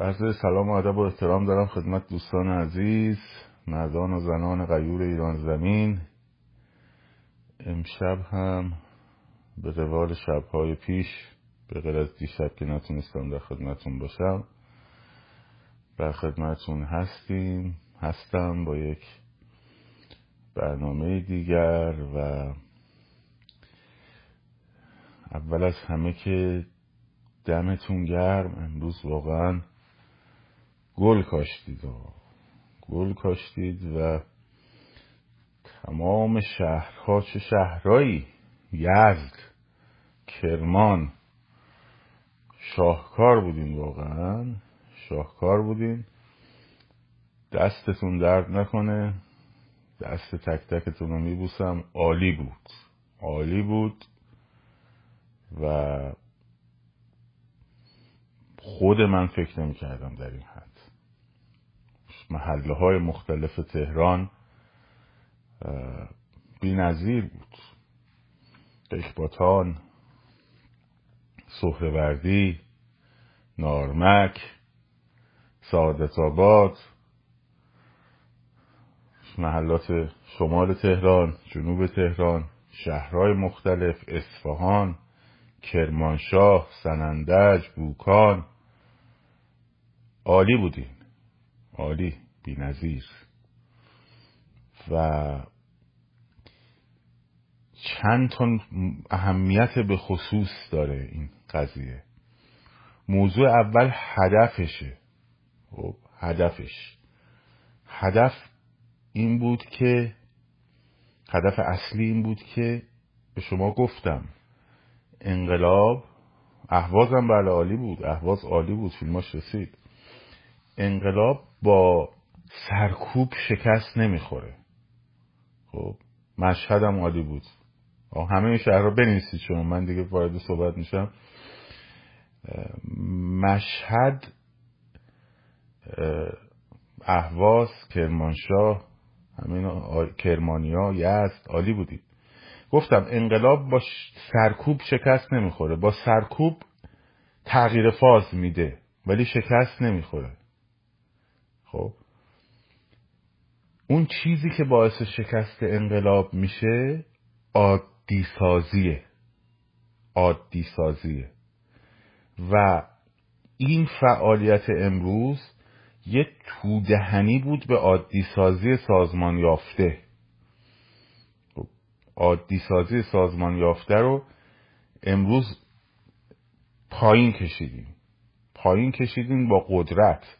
عرض سلام و ادب و احترام دارم خدمت دوستان عزیز مردان و زنان غیور ایران زمین. امشب هم به روال شبهای پیش به غیر از دیشب که نتونستم در خدمتون باشم در خدمتون هستیم. هستم با یک برنامه دیگر و اول از همه که دمتون گرم. امروز واقعا گل کاشتید و گل کاشتید و تمام شهرها چه شهرهایی؟ یزد کرمان. شاهکار بودین واقعا. شاهکار بودین. دستتون درد نکنه. دست تک تکتون رو میبوسم. عالی بود. عالی بود و خود من فکر نمی کردم در این حد. محله های مختلف تهران بی نظیر بود. اکباتان سهروردی نارمک سعادت آباد محلات شمال تهران جنوب تهران شهرهای مختلف اصفهان کرمانشاه سنندج بوکان. عالی بودین. عالی. بی نظیر و چند تا اهمیت به خصوص داره این قضیه. موضوع اول هدفشه. خب هدفش. هدف این بود که هدف اصلی این بود که به شما گفتم انقلاب احوازم بله عالی بود احواز عالی بود فیلماش رسید. انقلاب با سرکوب شکست نمی‌خوره. خب مشهدم عالی بود. همه شهر رو بنویسید شما من دیگه وارد صحبت میشم. مشهد اهواز کرمانشاه همین کرمانیا یزد عالی بودید. گفتم انقلاب با سرکوب شکست نمی‌خوره. با سرکوب تغییر فاز میده ولی شکست نمی‌خوره. خب اون چیزی که باعث شکست انقلاب میشه عادی سازیه عادی سازیه و این فعالیت امروز یه تودهنی بود به عادی سازی سازمان یافته. عادی سازی سازمان یافته رو امروز پایین کشیدیم. پایین کشیدیم با قدرت.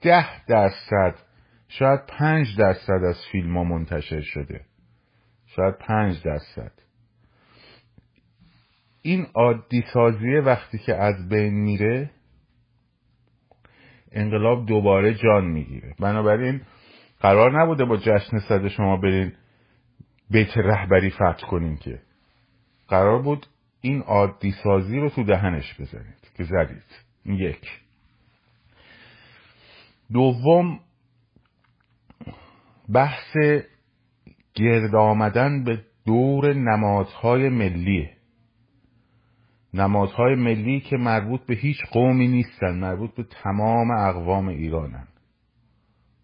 ده درصد شاید پنج درصد از فیلم ها منتشر شده. شاید پنج درصد. این عادی سازیه وقتی که از بین میره انقلاب دوباره جان می‌گیره. بنابراین قرار نبوده با جشن صد شما برین بیت رهبری فتح کنین که. قرار بود این عادی سازی رو تو دهنش بزنید که زدید. یک. دوم بحث گرد آمدن به دور نمادهای ملیه. نمادهای ملی که مربوط به هیچ قومی نیستن مربوط به تمام اقوام ایرانن.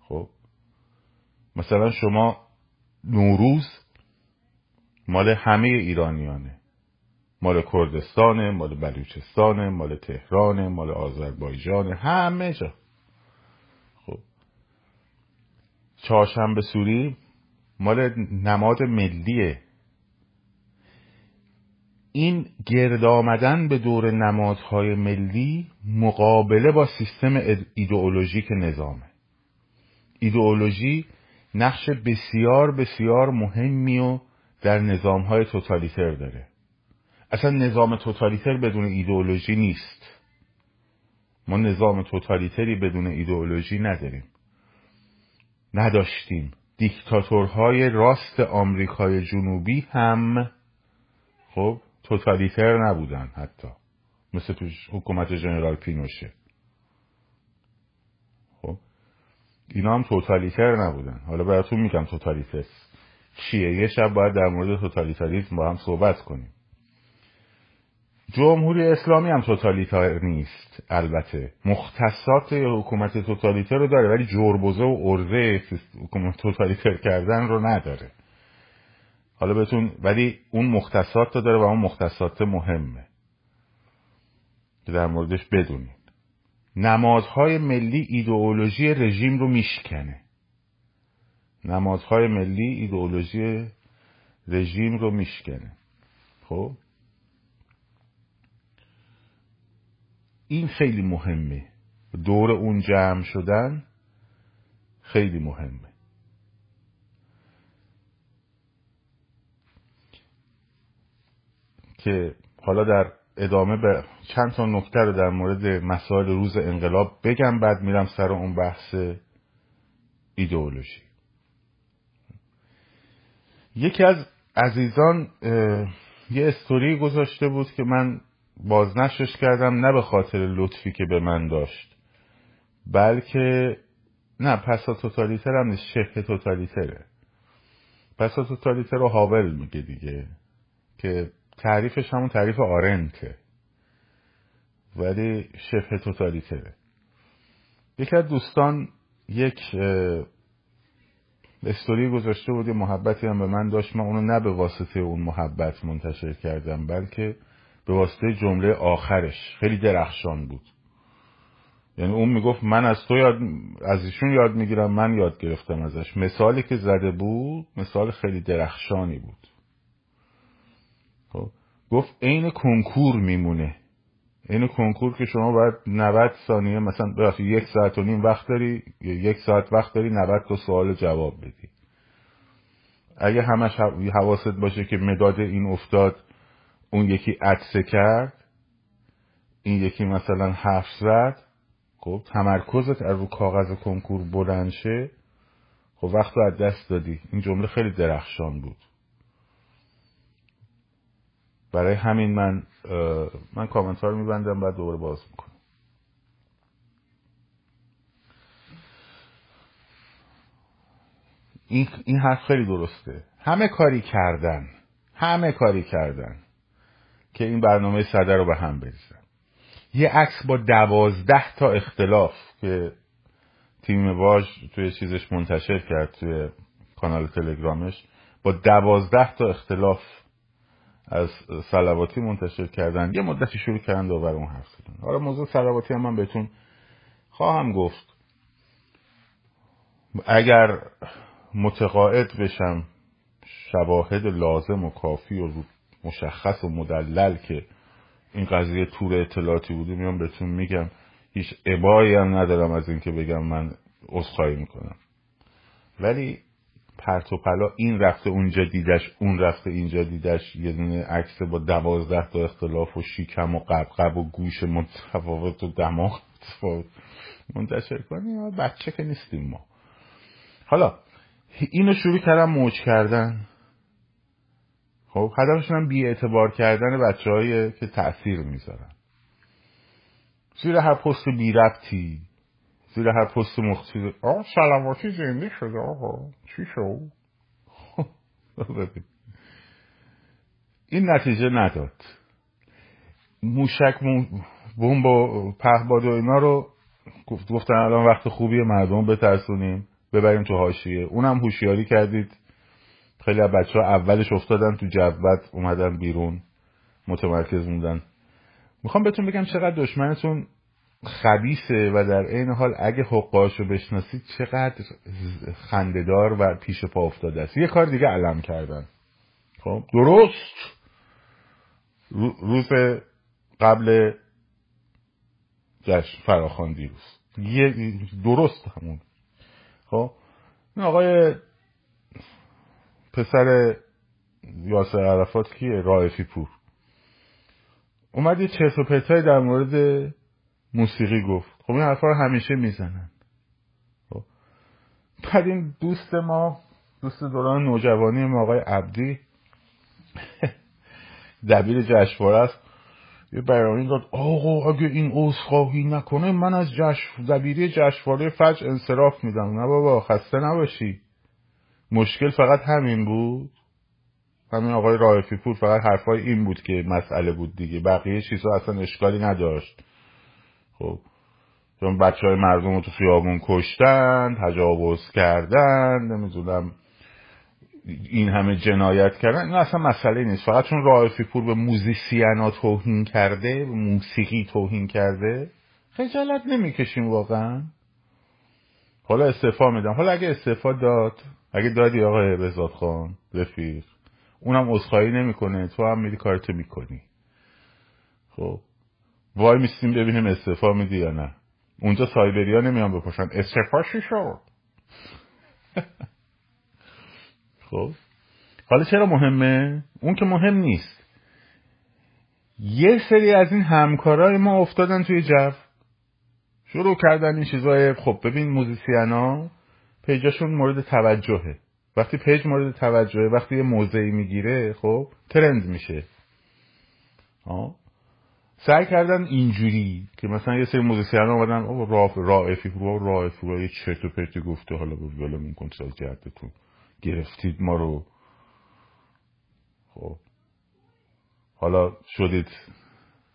خب؟ مثلا شما نوروز مال همه ایرانیانه. مال کردستانه مال بلوچستانه مال تهرانه مال آذربایجانه همه جا خب چهارشنبه سوری مال نماد ملیه. این گرد آمدن به دور نمادهای ملی مقابله با سیستم ایدئولوژیک نظامه. ایدئولوژی نقش بسیار بسیار مهمی و در نظام های توتالیتر داره. اصلا نظام توتالیتر بدون ایدئولوژی نیست. ما نظام توتالیتری بدون ایدئولوژی نداریم. نداشتیم. دیکتاتورهای راست آمریکای جنوبی هم خب توتالیتر نبودن حتی. مثل تو حکومت جنرال پینوشه. خب اینا هم توتالیتر نبودن. حالا براتون میگم توتالیتر چیه. یه شب باید در مورد توتالیتاریسم با هم صحبت کنیم. جمهوری اسلامی هم توتالیتار نیست البته. مختصات حکومت توتالیتر رو داره ولی جربوزه و ارزه حکومت توتالیتر کردن رو نداره. حالا بهتون ولی اون مختصات رو داره و اون مختصات مهمه. که در موردش بدونید. نمادهای ملی ایدئولوژی رژیم رو میشکنه. نمادهای ملی ایدئولوژی رژیم رو میشکنه. خب؟ این خیلی مهمه. دور اون جمع شدن خیلی مهمه. که حالا در ادامه به چند تا نکته رو در مورد مسائل روز انقلاب بگم بعد میرم سر اون بحث ایدئولوژی. یکی از عزیزان یه استوری گذاشته بود که من بازنشرش کردم نه به خاطر لطفی که به من داشت بلکه نه پسا توتالیتر هم نیست شبه توتالیتره. پسا توتالیتر رو هاول میگه دیگه که تعریفش همون تعریف آرنته ولی شبه توتالیتره. یکی از دوستان یک استوری گذاشته بود محبتی هم به من داشت من اونو نه به واسطه اون محبت منتشر کردم بلکه به واسطه جمله آخرش. خیلی درخشان بود. یعنی اون می‌گفت من از تو یاد از ایشون یاد می‌گیرم من یاد گرفتم ازش. مثالی که زده بود مثال خیلی درخشانی بود. خب گفت عین کنکور میمونه. این کنکور که شما باید 90 ثانیه مثلا یک ساعت و نیم وقت داری یک ساعت وقت داری 90 تا سوال جواب بدی. اگه همش حواست باشه که مداد این افتاد اون یکی عدسه کرد این یکی مثلا حرف زد. خب تمرکزت از رو کاغذ کنکور بلند شه. خب وقت رو از دست دادی. این جمله خیلی درخشان بود. برای همین من من کامنت ها رو میبندم بعد دوباره باز می‌کنم. این, این حرف خیلی درسته. همه کاری کردن. همه کاری کردن. که این برنامه صدر رو به هم بریزن یه عکس با دوازده تا اختلاف که تیم واژ توی چیزش منتشر کرد توی کانال تلگرامش با دوازده تا اختلاف از سلواتی منتشر کردن. یه مدتی شروع کردن داور اون حرف زدن. حالا موضوع سلواتی هم من بهتون خواهم گفت. اگر متقاعد بشم شواهد لازم و کافی و مشخص و مدلل که این قضیه تور اطلاعاتی بوده میام بهتون میگم. هیچ عبایی هم ندارم از اینکه بگم من عذرخواهی می‌کنم. ولی پرت و پلا این رفته اونجا دیدش اون رفته اینجا دیدش یه دونه عکس با دوازده تا اختلاف و شیکم و قبقب و گوش متفاوت و دماغ متفاوت. منتشر کنی بچه که نیستیم ما. حالا اینو شروع کردم موج کردن. خب هدفشون هم بی اعتبار کردن بچه هایی که تأثیر می‌ذارن. زیر هر پست بی ربطی زیر هر پست مختصی آه سلواتی زنده شده آقا. چی شد؟ این نتیجه نداد. موشک بوم با پهباد و اینا رو گفتن الان وقت خوبی مردم بترسونیم ببریم تو حاشیه. اونم هوشیاری کردید. خیلی از بچه ها اولش افتادن تو جبت اومدن بیرون متمرکز موندن. می‌خوام بهتون بگم چقدر دشمنتون خبیسه و در عین حال اگه حقاشو بشناسید چقدر خندهدار و پیش پا افتاده است. یه کار دیگه علم کردن. خب؟ درست. روز قبل جشن فراخان دیروز. یه درست همون. خب؟ این آقای پسر یاسر عرفات کیه؟ رائفی پور. اومد یه چرت و در مورد موسیقی گفت. خب این حرفا رو همیشه می‌زنن. خب. بعد این دوست ما دوست دوران نوجوانی ما آقای عبدی دبیر جشنواره است. یه بیانیه داد. آقا اگه این عذرخواهی نکنه من از جشن دبیری جشنواره فجر انصراف میدم. نه بابا خسته نباشی. مشکل فقط همین بود؟ همین آقای رائفی پور فقط حرفای این بود که مسئله بود دیگه. بقیه چیزا اصلا اشکالی نداشت. خب. چون بچه های مردم رو تو خیابون کشتن تجاوز کردن نمی‌دونم این همه جنایت کردن این اصلا مسئله نیست. فقط چون رائفی پور به موزیسینا توهین کرده به موسیقی توهین کرده خجالت نمی‌کشیم واقعا. حالا استعفا میدم. حالا اگه استعفا داد اگه دادی آقای بزاد خان رفیق اونم عذرخواهی نمی‌کنه. تو هم میری کارتو می‌کنی. خب وای میستیم ببینیم استعفا میدی یا نه. اونجا سایبریا نمیان بپرسن استعفا چی شد؟ خب حالا چرا مهمه؟ اون که مهم نیست. یه سری از این همکارای ما افتادن توی جو. شروع کردن این چیزای خب ببین موزیسین ها پیجاشون مورد توجهه. وقتی پیج مورد توجهه وقتی یه موضعی می‌گیره خب ترند میشه. ها سعی کردن اینجوری که مثلا یه سری موزیسین آمدن او راه رائفی رو رائفی رو یه چرت و پرتی گفته حالا به ولمون کن جدتون گرفتید ما رو؟ خب. حالا شدید.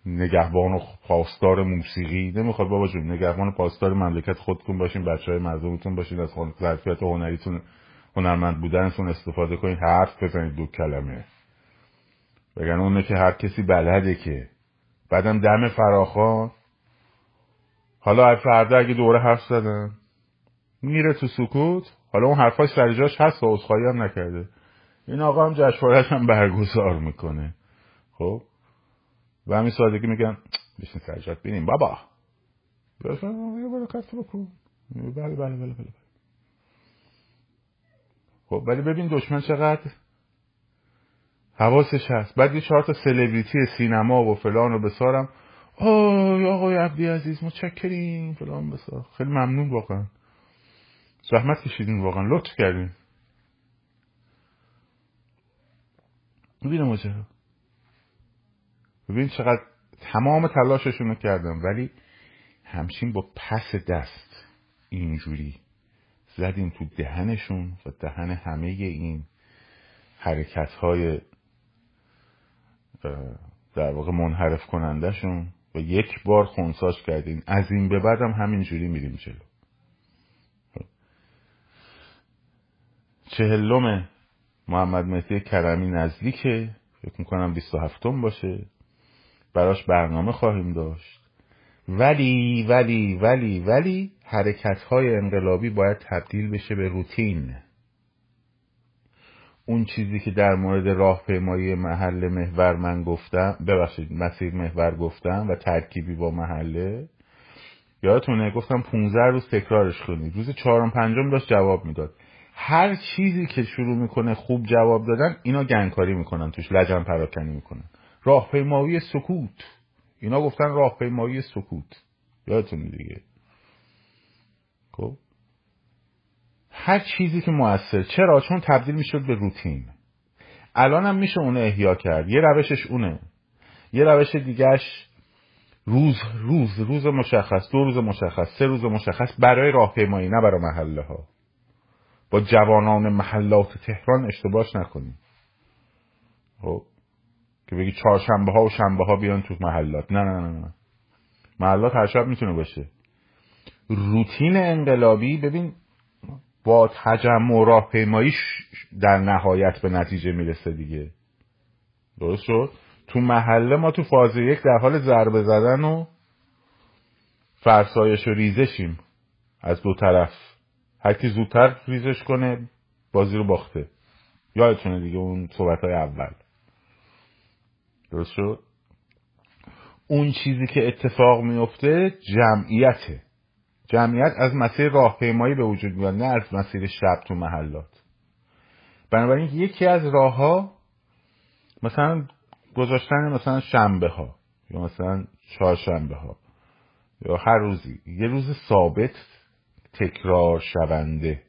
نگهبان و پاسدار موسیقی. نمی‌خواد بابا جون نگهبان پاسدار مملکت خودتون باشین بچه های مردمتون باشین از ظرفیت هنریتون هنرمند بودنتون استفاده کنید حرف بزنید دو کلمه. بگن اونه که هر کسی بلده که. بعدم دم فراخان حالا فردا اگه دوره حرف زدن میره تو سکوت. حالا اون حرفاش سر جاش هست و عذرخواهی هم نکرده. این آقا هم جشنوارهش هم برگزار می‌کنه. خب؟ و همین سادگی میگن بشین سرجات بینیم. بابا. بله بله بله بله خب ولی ببین دشمن چقدر حواسش هست. بعد یه چهار تا سلبریتی سینما و فلان و بسارم. آی آقای عبدی عزیز متشکریم. فلان بسار. خیلی ممنون واقعا. زحمت کشیدین واقعا. لطف کردین. ببین ماجرا ببین چقدر تمام تلاششون رو کردم ولی همچین با پس دست اینجوری زدیم تو دهنشون و دهن همه این حرکت های در واقع منحرف کنندهشون و یک بار خونساش کردیم از این به بعد هم همینجوری میریم جلو. چهلم محمد مهدی کرمی نزدیکه. فکر می‌کنم 27 باشه. براش برنامه خواهیم داشت. ولی ولی ولی ولی حرکت های انقلابی باید تبدیل بشه به روتین. اون چیزی که در مورد راهپیمایی محل محور من گفتم ببخشید مسیر محور گفتم و ترکیبی با محله. یادتونه؟ گفتم 15 روز تکرارش کنید. روز چهارم پنجم داشت جواب می‌داد. هر چیزی که شروع می‌کنه خوب جواب دادن اینا گنگکاری می‌کنن توش لجن پراکنی می‌کنن. راهپیمایی سکوت. اینا گفتن راهپیمایی سکوت. یادتون دیگه. خب؟ هر چیزی که موثر. چرا؟ چون تبدیل می‌شد به روتین. الان هم میشه اونه احیا کرد. یه روشش اونه. یه روش دیگهش روز روز روز مشخص دو روز مشخص سه روز مشخص برای راهپیمایی نه برای محله ها با جوانان محلات تهران اشتباهش نکنیم. خب؟ که بگی چهارشنبه ها و شنبه ها بیان تو محلات. نه نه نه نه. محلات هر شب می‌تونه باشه. روتین انقلابی ببین با تجمع و راهپیمایی در نهایت به نتیجه می‌رسه دیگه. درست شد؟ تو محله ما تو فاز یک در حال ضربه زدن و فرسایش و ریزشیم از دو طرف. هر کی زودتر ریزش کنه بازی رو باخته. یادتونه دیگه اون صحبت های اول. درست شد؟ اون چیزی که اتفاق میفته جمعیته جمعیت از مسیر راهپیمایی به وجود میاد نه از مسیر شب تو محلات. بنابراین یکی از راه ها مثلا گذاشتن مثلا شنبه ها یا مثلا چهارشنبه ها یا هر روزی. یه روز ثابت تکرار شونده.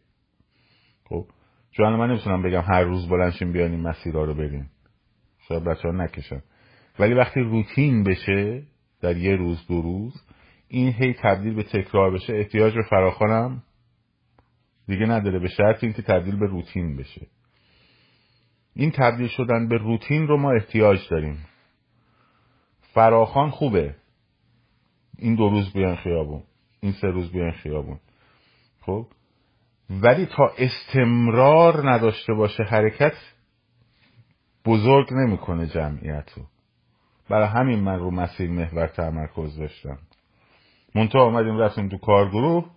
خب چون من نمی‌تونم بگم هر روز بلنشیم بیان این مسیرها رو بریم. شاید بچه ها نکشن. ولی وقتی روتین بشه در یه روز دو روز این هی تبدیل به تکرار بشه. احتیاج به فراخانم دیگه نداره. به شرط اینکه تبدیل به روتین بشه. این تبدیل شدن به روتین رو ما احتیاج داریم. فراخان خوبه. این دو روز بیان خیابون. این سه روز بیان خیابون. خب؟ ولی تا استمرار نداشته باشه حرکت بزرگ نمی‌کنه جمعیت رو برای همین من رو مسیر محور تمرکز داشتم. منتها آمدیم رفتیم تو کارگروه.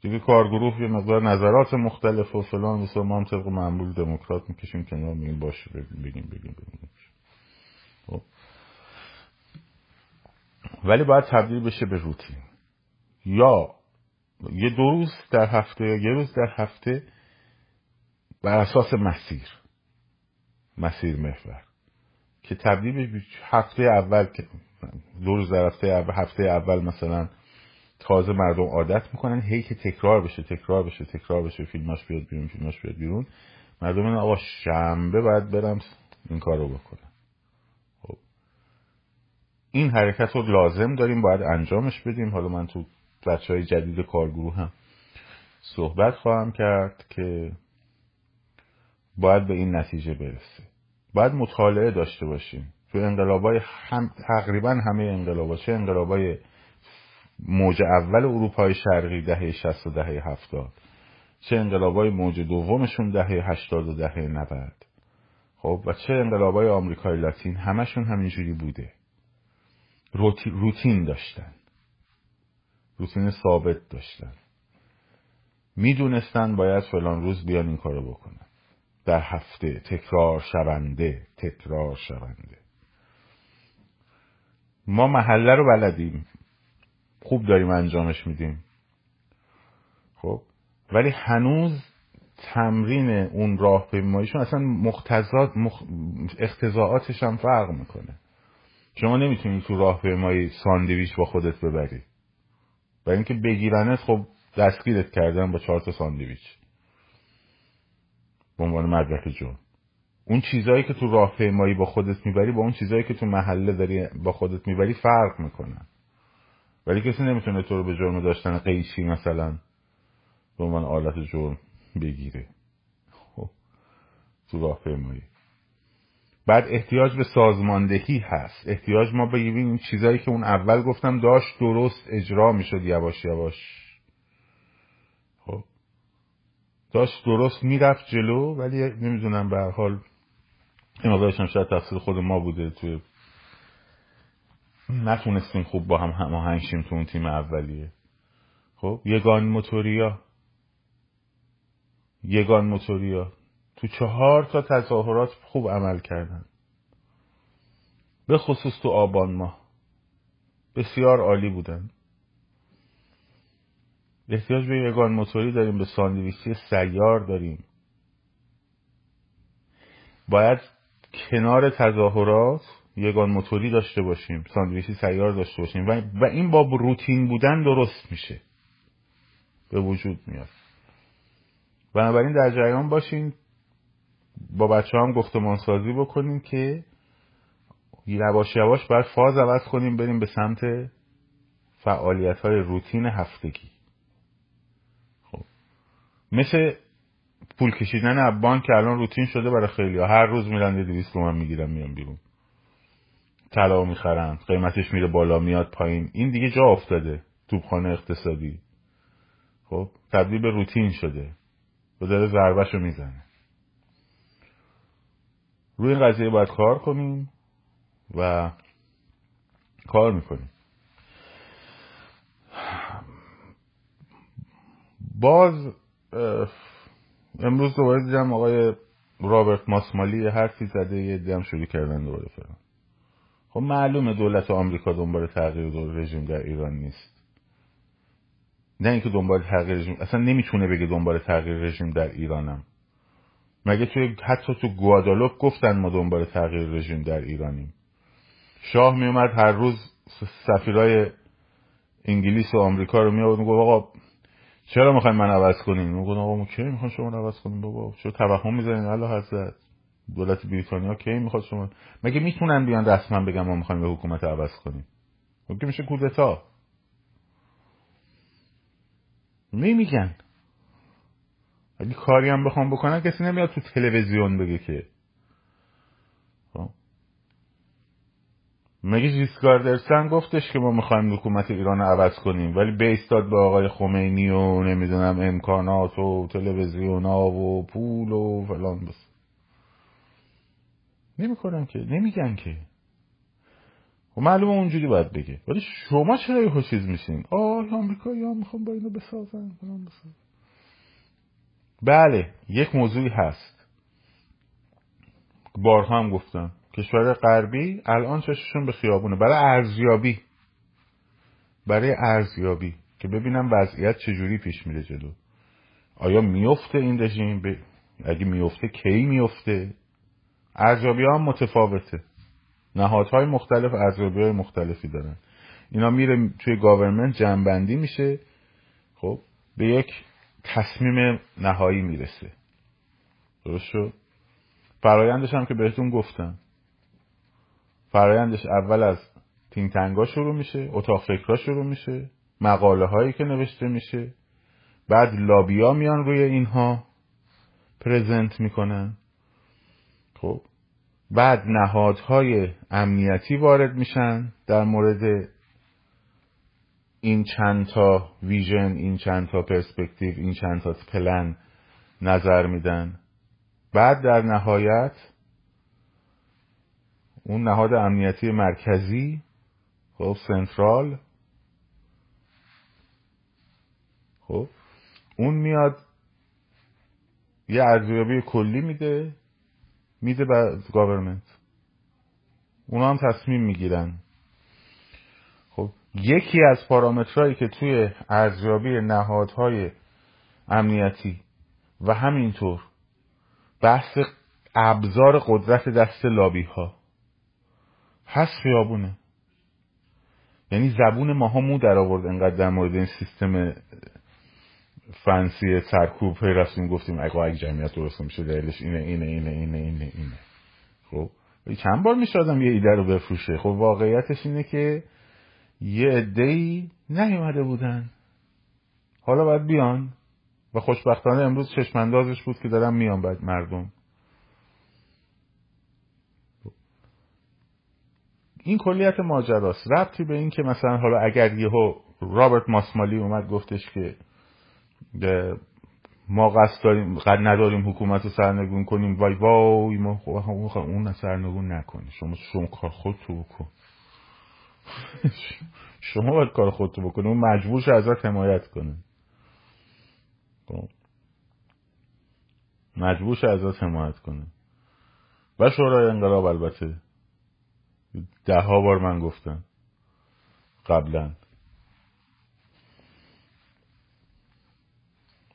دیگه کارگروه یه مقدار نظرات مختلف و فلان و ما هم طبق معمول دموکرات می‌کشیم کنار میگیم باشه بگیم بگیم بگیم. خب. ولی باید تبدیل بشه به روتین. یا یه دو روز در هفته یا یه روز در هفته بر اساس مسیر. مسیر محور. که تبدیل به هفته اول که دو روز در هفته اول هفته اول مثلا تازه مردم عادت می‌کنن هی که تکرار بشه تکرار بشه تکرار بشه فیلماش بیاد بیرون فیلماش بیاد بیرون. مردم این آقا شنبه باید برم این کار رو بکنم. خب. این حرکت رو لازم داریم باید انجامش بدیم. حالا من تو بچه های جدید کارگروه هم صحبت خواهم کرد که باید به این نتیجه برسه. باید مطالعه داشته باشیم. تو انقلابای هم تقریبا همه انقلابا چه انقلابای موج اول اروپای شرقی دهه 60 و دهه 70 چه انقلابای موج دومشون دهه 80 و دهه 90 خب و چه انقلابای آمریکای لاتین همشون همینجوری بوده. روتین داشتن. روتین ثابت داشتن. می‌دونستن باید فلان روز بیان این کارو بکنن. در هفته. تکرار شونده. تکرار شونده. ما محله رو بلدیم. خوب داریم انجامش میدیم. خب؟ ولی هنوز تمرین اون راهپیماییشون اصلا مختزات مخ... اختزاعاتش هم فرق می‌کنه. شما نمی‌تونی تو راهپیمایی ساندویچ با خودت ببری. برای اینکه بگیرنت خب دستگیرت کردن با چهار تا ساندویچ. به عنوان مدرک جون. اون چیزهایی که تو راهپیمایی با خودت می‌بری با اون چیزهایی که تو محله داری با خودت می‌بری فرق می‌کنن ولی کسی نمی‌تونه تو رو به جرم داشتن قیچی مثلا به عنوان آلت جرم بگیره. خب تو راهپیمایی. بعد احتیاج به سازماندهی هست. احتیاج ما این چیزایی که اون اول گفتم داشت درست اجرا می‌شد یواش یواش خب داشت درست می‌رفت جلو ولی نمی‌دونم به حال این مقدارش شاید تقصیر خود ما بوده توی نتونستیم خوب با هم هماهنگ شیم تو اون تیم اولیه. خب یگان موتوریا. یگان موتوریا. تو چهار تا تظاهرات خوب عمل کردن. به خصوص تو آبان ماه. بسیار عالی بودن. احتیاج به یگان موتوری داریم به ساندویچی سیار داریم. باید کنار تظاهرات یگان موتوری داشته باشیم ساندویچی سیار داشته باشیم و این با روتین بودن درست میشه. به وجود میاد. بنابراین در جریان باشین. با بچه هم گفتمان سازی بکنیم که یواش یواش باید فاز عوض کنیم بریم به سمت فعالیت های روتین هفتگی. مثل پول کشیدن از بانک که الان روتین شده برای خیلی ها. هر روز میرن یه دویست تومن می‌گیرن میان بیرون. طلا می‌خرن قیمتش میره بالا میاد پایین. این دیگه جا افتاده توپخانه اقتصادی. خب تبدیل به روتین شده. و داره رو می‌زنه. روی این قضیه باید کار کنیم و کار می‌کنیم. باز امروز دوباره دیدم آقای رابرت ماسمالی حرفی زده یه دیدم شروع کردن دوباره فرم خب معلومه دولت آمریکا دنبال تغییر دور رژیم در ایران نیست. نه اینکه دنبال تغییر رژیم اصلا نمی‌تونه بگه دنبال تغییر رژیم در ایرانم. مگه توی حتی تو گوادالوپ گفتن ما دنبال تغییر رژیم در ایرانیم. شاه میومد هر روز سفیرای انگلیس و آمریکا رو میاد می‌گفت آقا چرا می‌خواین من عوض کنین میگن آقا ما کی می‌خوان شما عوض کنین بابا؟ چرا توهم می‌ذارین الله حضرت دولت بریتانیا کی می‌خواد شما؟ مگه می‌تونن بیان رسما بگن ما می‌خوایم به حکومت عوض کنیم؟ مگه میشه کودتا نمیگن. اگه کاری هم بخوام بکنن کسی نمیاد تو تلویزیون بگه که مگه جیسکاردرسن گفتش که ما می‌خوایم حکومت ایران رو عوض کنیم ولی بیستاد به آقای خمینی و نمی‌دونم امکانات و تلویزیون و پول و فلان بس. نمی‌کنن که نمیگن که. و معلومه اونجوری باید بگه. ولی شما چرا یه چیز میشین؟ آه آمریکایی ها می‌خوام با اینو بسازن فلان بسازن. بله یک موضوعی هست. بارها هم گفتم. کشور غربی الان چششون به خیابونه. برای ارزیابی. برای ارزیابی. که ببینم وضعیت چجوری پیش میره جلو. آیا میفته این رژیم؟ ب... اگه میفته کی میفته؟ ارزیابی هم متفاوته. نهادهای مختلف ارزیابی های مختلفی دارن. اینا میره توی گاورمنت جنبندی میشه. خب به یک تصمیم نهایی می‌رسه. درست شد؟ فرایندش هم که بهتون گفتم. فرایندش اول از think tank ا شروع میشه اتاق فکرها شروع میشه مقاله هایی که نوشته میشه بعد لابیا میان روی اینها present می‌کنن. خب بعد نهادهای امنیتی وارد میشن در مورد این چند تا vision این چند تا پرسپکتیو این چند تا پلن نظر میدن. بعد در نهایت اون نهاد امنیتی مرکزی خب سنترال. خب اون میاد یه ارزیابی کلی میده میده به گاورمنت اونا هم تصمیم می‌گیرن. خب یکی از پارامترهایی که توی ارزیابی نهادهای امنیتی و همینطور بحث ابزار قدرت دست لابی ها هست خیابونه. یعنی زبون ماها مو در آورد انقدر در مورد این سیستم فنسی سرکوب پی رفتیم گفتیم اگه اگه جمعیت درست میشه دلیلش اینه اینه اینه اینه اینه اینه. خب؟ چند بار میشه آدم یه ایده رو بفروشه. خب واقعیتش اینه که یه عده‌ای نیومده بودن. حالا باید بیان. و خوشبختانه امروز چشماندازش بود که دارن میان بعد مردم. این کلیت ماجراست. ربطی به این که مثلا حالا اگر یهو رابرت ماسمالی اومد گفتش که ما قصد داریم قد نداریم حکومت رو سرنگون کنیم وای وای ما خب اون سرنگون نکنی شما شما کار خودتو بکن. شما باید کار خودتو بکنی. اون مجبورش ازت حمایت کنه. خب. مجبورش ازت حمایت کنه. و شورای انقلاب البته. ده ها بار من گفتم. قبلا.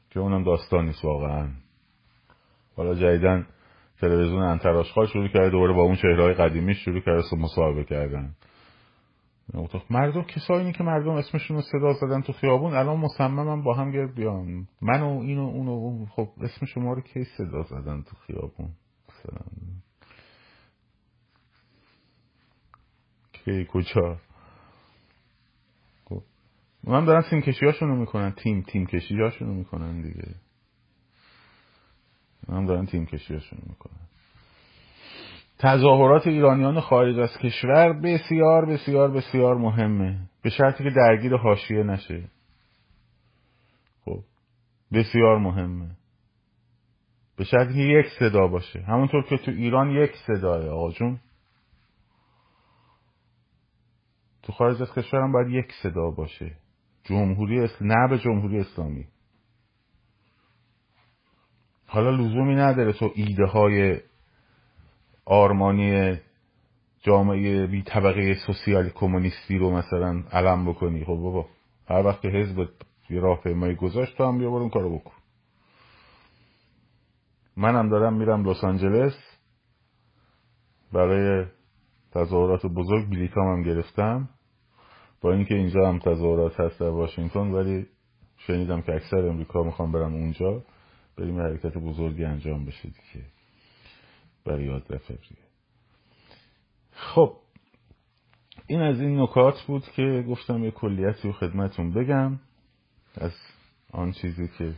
که اونم داستان نیست واقعا. حالا جدیدن تلویزیون انتراشخال شروع کرده دوباره با اون چهرهای قدیمی شروع کرده مصاحبه کردن. مردم کسایی که مردم اسمشون رو صدا زدن تو خیابون الان مصممم با هم گرد بیان. من و این و اون و خب اسم شما رو کی صدا زدن تو خیابون؟ کی کجا من دارن تیم کشی هاشونو می‌کنن. تیم تیم کشی هاشونو می‌کنن دیگه. من دارن تیم کشی هاشونو می‌کنن. تظاهرات ایرانیان خارج از کشور بسیار بسیار بسیار مهمه. به شرطی که درگیر حاشیه نشه. خب. بسیار مهمه. به شرطی که یک صدا باشه. همونطور که تو ایران یک صداه آقا جون. تو خارج از کشور هم باید یک صدا باشه. جمهوری اسل... نه به جمهوری اسلامی. حالا لزومی نداره تو ایده های آرمانی جامعه بی طبقه سوسیال کمونیستی رو مثلا علم بکنی. خب بابا هر وقت که حزب یه راهپیمایی گذاشت تو هم بیا برون کارو بکن. منم دارم میرم لس آنجلس. برای تظاهرات بزرگ بلیتام هم گرفتم. با اینکه اینجا هم تظاهرات هست در واشنگتن ولی شنیدم که اکثر امریکا می‌خوام برم اونجا بریم حرکت بزرگی انجام بشه دیگه. برای یاد فوریه خب این از این نکات بود که گفتم یه کلیتی و خدمتون بگم از آن چیزی که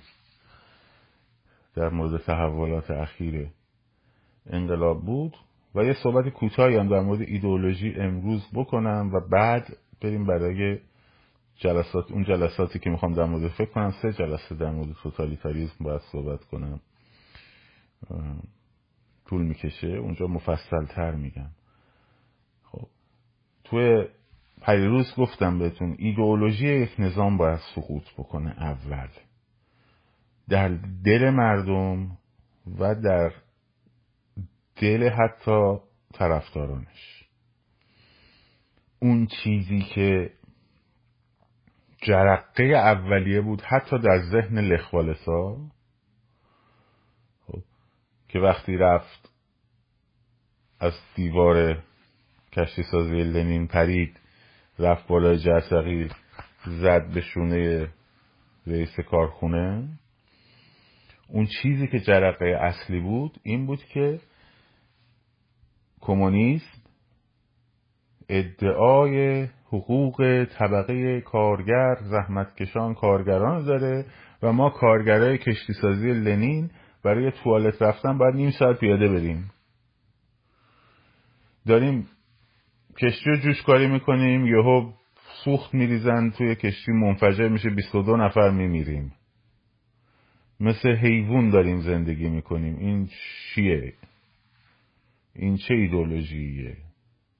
در مورد تحولات اخیر انقلاب بود. و یه صحبت کوتاهی هم در مورد ایدئولوژی امروز بکنم و بعد بریم برای جلسات اون جلساتی که می‌خوام در مورد فکر کنم. سه جلسه در مورد توتالیتاریزم باید صحبت کنم. طول می‌کشه. اونجا مفصل تر میگم. خب توی پریروز گفتم بهتون ایدئولوژی یک نظام باید سقوط بکنه اول. در دل مردم و در دل حتی طرفدارانش. اون چیزی که جرقه اولیه بود حتی در ذهن لخوالسا خب که وقتی رفت از دیوار کشتی سازی لنین پرید رفت بالای جرسقیل زد به شونه رئیس کارخونه. اون چیزی که جرقه اصلی بود این بود که کمونیسم ادعای حقوق طبقه کارگر زحمتکشان کارگران داره و ما کارگرای کشتی سازی لنین برای توالت رفتن باید نیم ساعت پیاده بریم. داریم کشتی رو جوشکاری می‌کنیم یهو سوخت میریزن توی کشتی منفجر میشه 22 نفر میمیریم. مثل حیوان داریم زندگی می‌کنیم. این چیه؟ این چه ایدولوژیه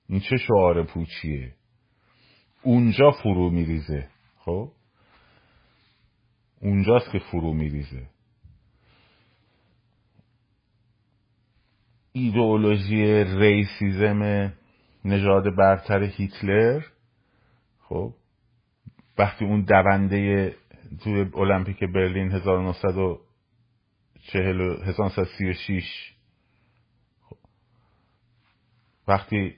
این چه شعار پوچیه؟ اونجا فرو میریزه. خب؟ اونجاست که فرو میریزه. ایدئولوژی ریسیزم نژاد برتر هیتلر. خب؟ وقتی اون دونده توی المپیک برلین 1936 خب. وقتی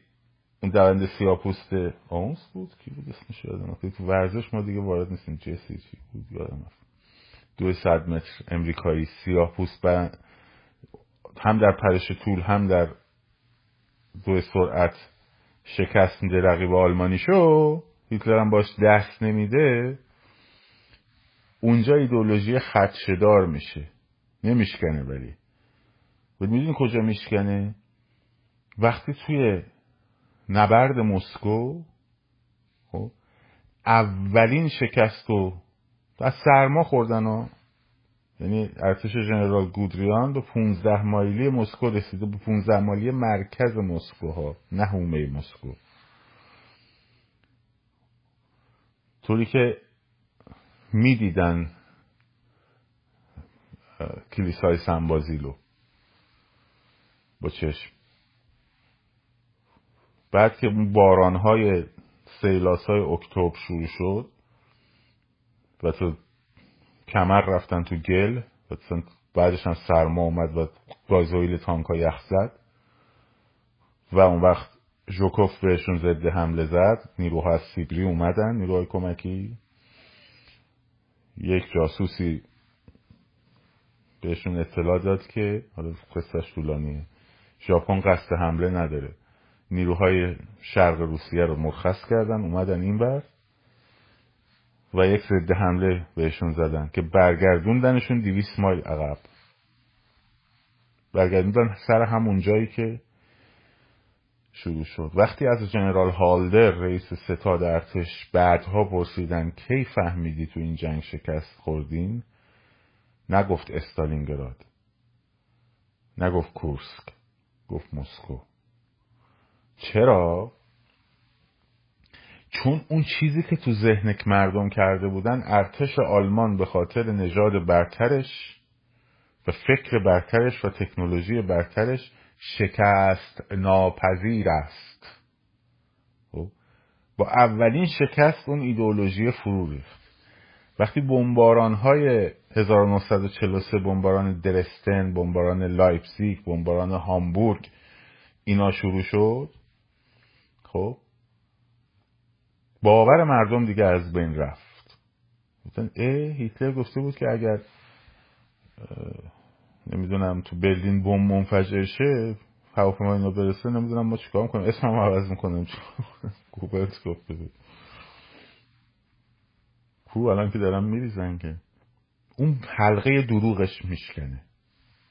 اون دونده سیاپوست آونس بود کی بود اسمش یادم تو ورزش ما دیگه وارد نیستیم. جسی چی بود یادم دو صد متر امریکایی سیاه پوست هم در پرش طول هم در دو سرعت شکست میده رقیب آلمانی شو هیتلر هم باش دست نمیده. اونجا ایدولوژی خدشدار میشه. نمیشکنه ولی. بود می‌دونی کجا میشکنه؟ وقتی توی نبرد مسکو خب اولین شکست رو از سرما خوردن ها یعنی ارتش ژنرال گودریان به 15 مایلی مسکو رسیده به 15 مایلی مرکز مسکو ها نه هومه مسکو. طوری که می‌دیدن کلیسای سنبازیلو با چشم. بعد که باران های سیلاس های اکتبر شروع شد و تو کمر رفتن تو گل و بعدش هم سرما اومد و گازوئیل تانک ها یخ زد و اون وقت ژوکوف بهشون ضد حمله زد نیروها از سیبری اومدن نیروهای کمکی. یک جاسوسی بهشون اطلاع داد که حالا قصهش طولانیه ژاپن قصد حمله نداره. نیروهای شرق روسیه رو مرخص کردن اومدن این بر و یک ضد حمله بهشون زدن که برگردوندنشون دیویس مایل عقب. برگردوندن سر همون جایی که شروع شد. وقتی از جنرال هالدر رئیس ستاد ارتش بعدها پرسیدن کی فهمیدی تو این جنگ شکست خوردین نگفت استالینگراد نگفت کورسک گفت مسکو. چرا؟ چون اون چیزی که تو ذهنک مردم کرده بودن ارتش آلمان به خاطر نژاد برترش و فکر برترش و تکنولوژی برترش شکست ناپذیر است. خب؟ با اولین شکست اون ایدئولوژی فرو ریخت. وقتی بمباران های 1943 بمباران درستن بمباران لایپزیگ بمباران هامبورگ اینا شروع شد خب؟ باور مردم دیگه از بین رفت. گفتن اه هیتلر گفته بود که اگر نمی‌دونم تو برلین بم منفجر شه هواپیما اینا برسه نمی‌دونم ما چیکار می‌کنیم اسم هم عوض می‌کنیم کوبلت گفته بود. کو الان که دارم میریزن که اون حلقه دروغش میشکنه.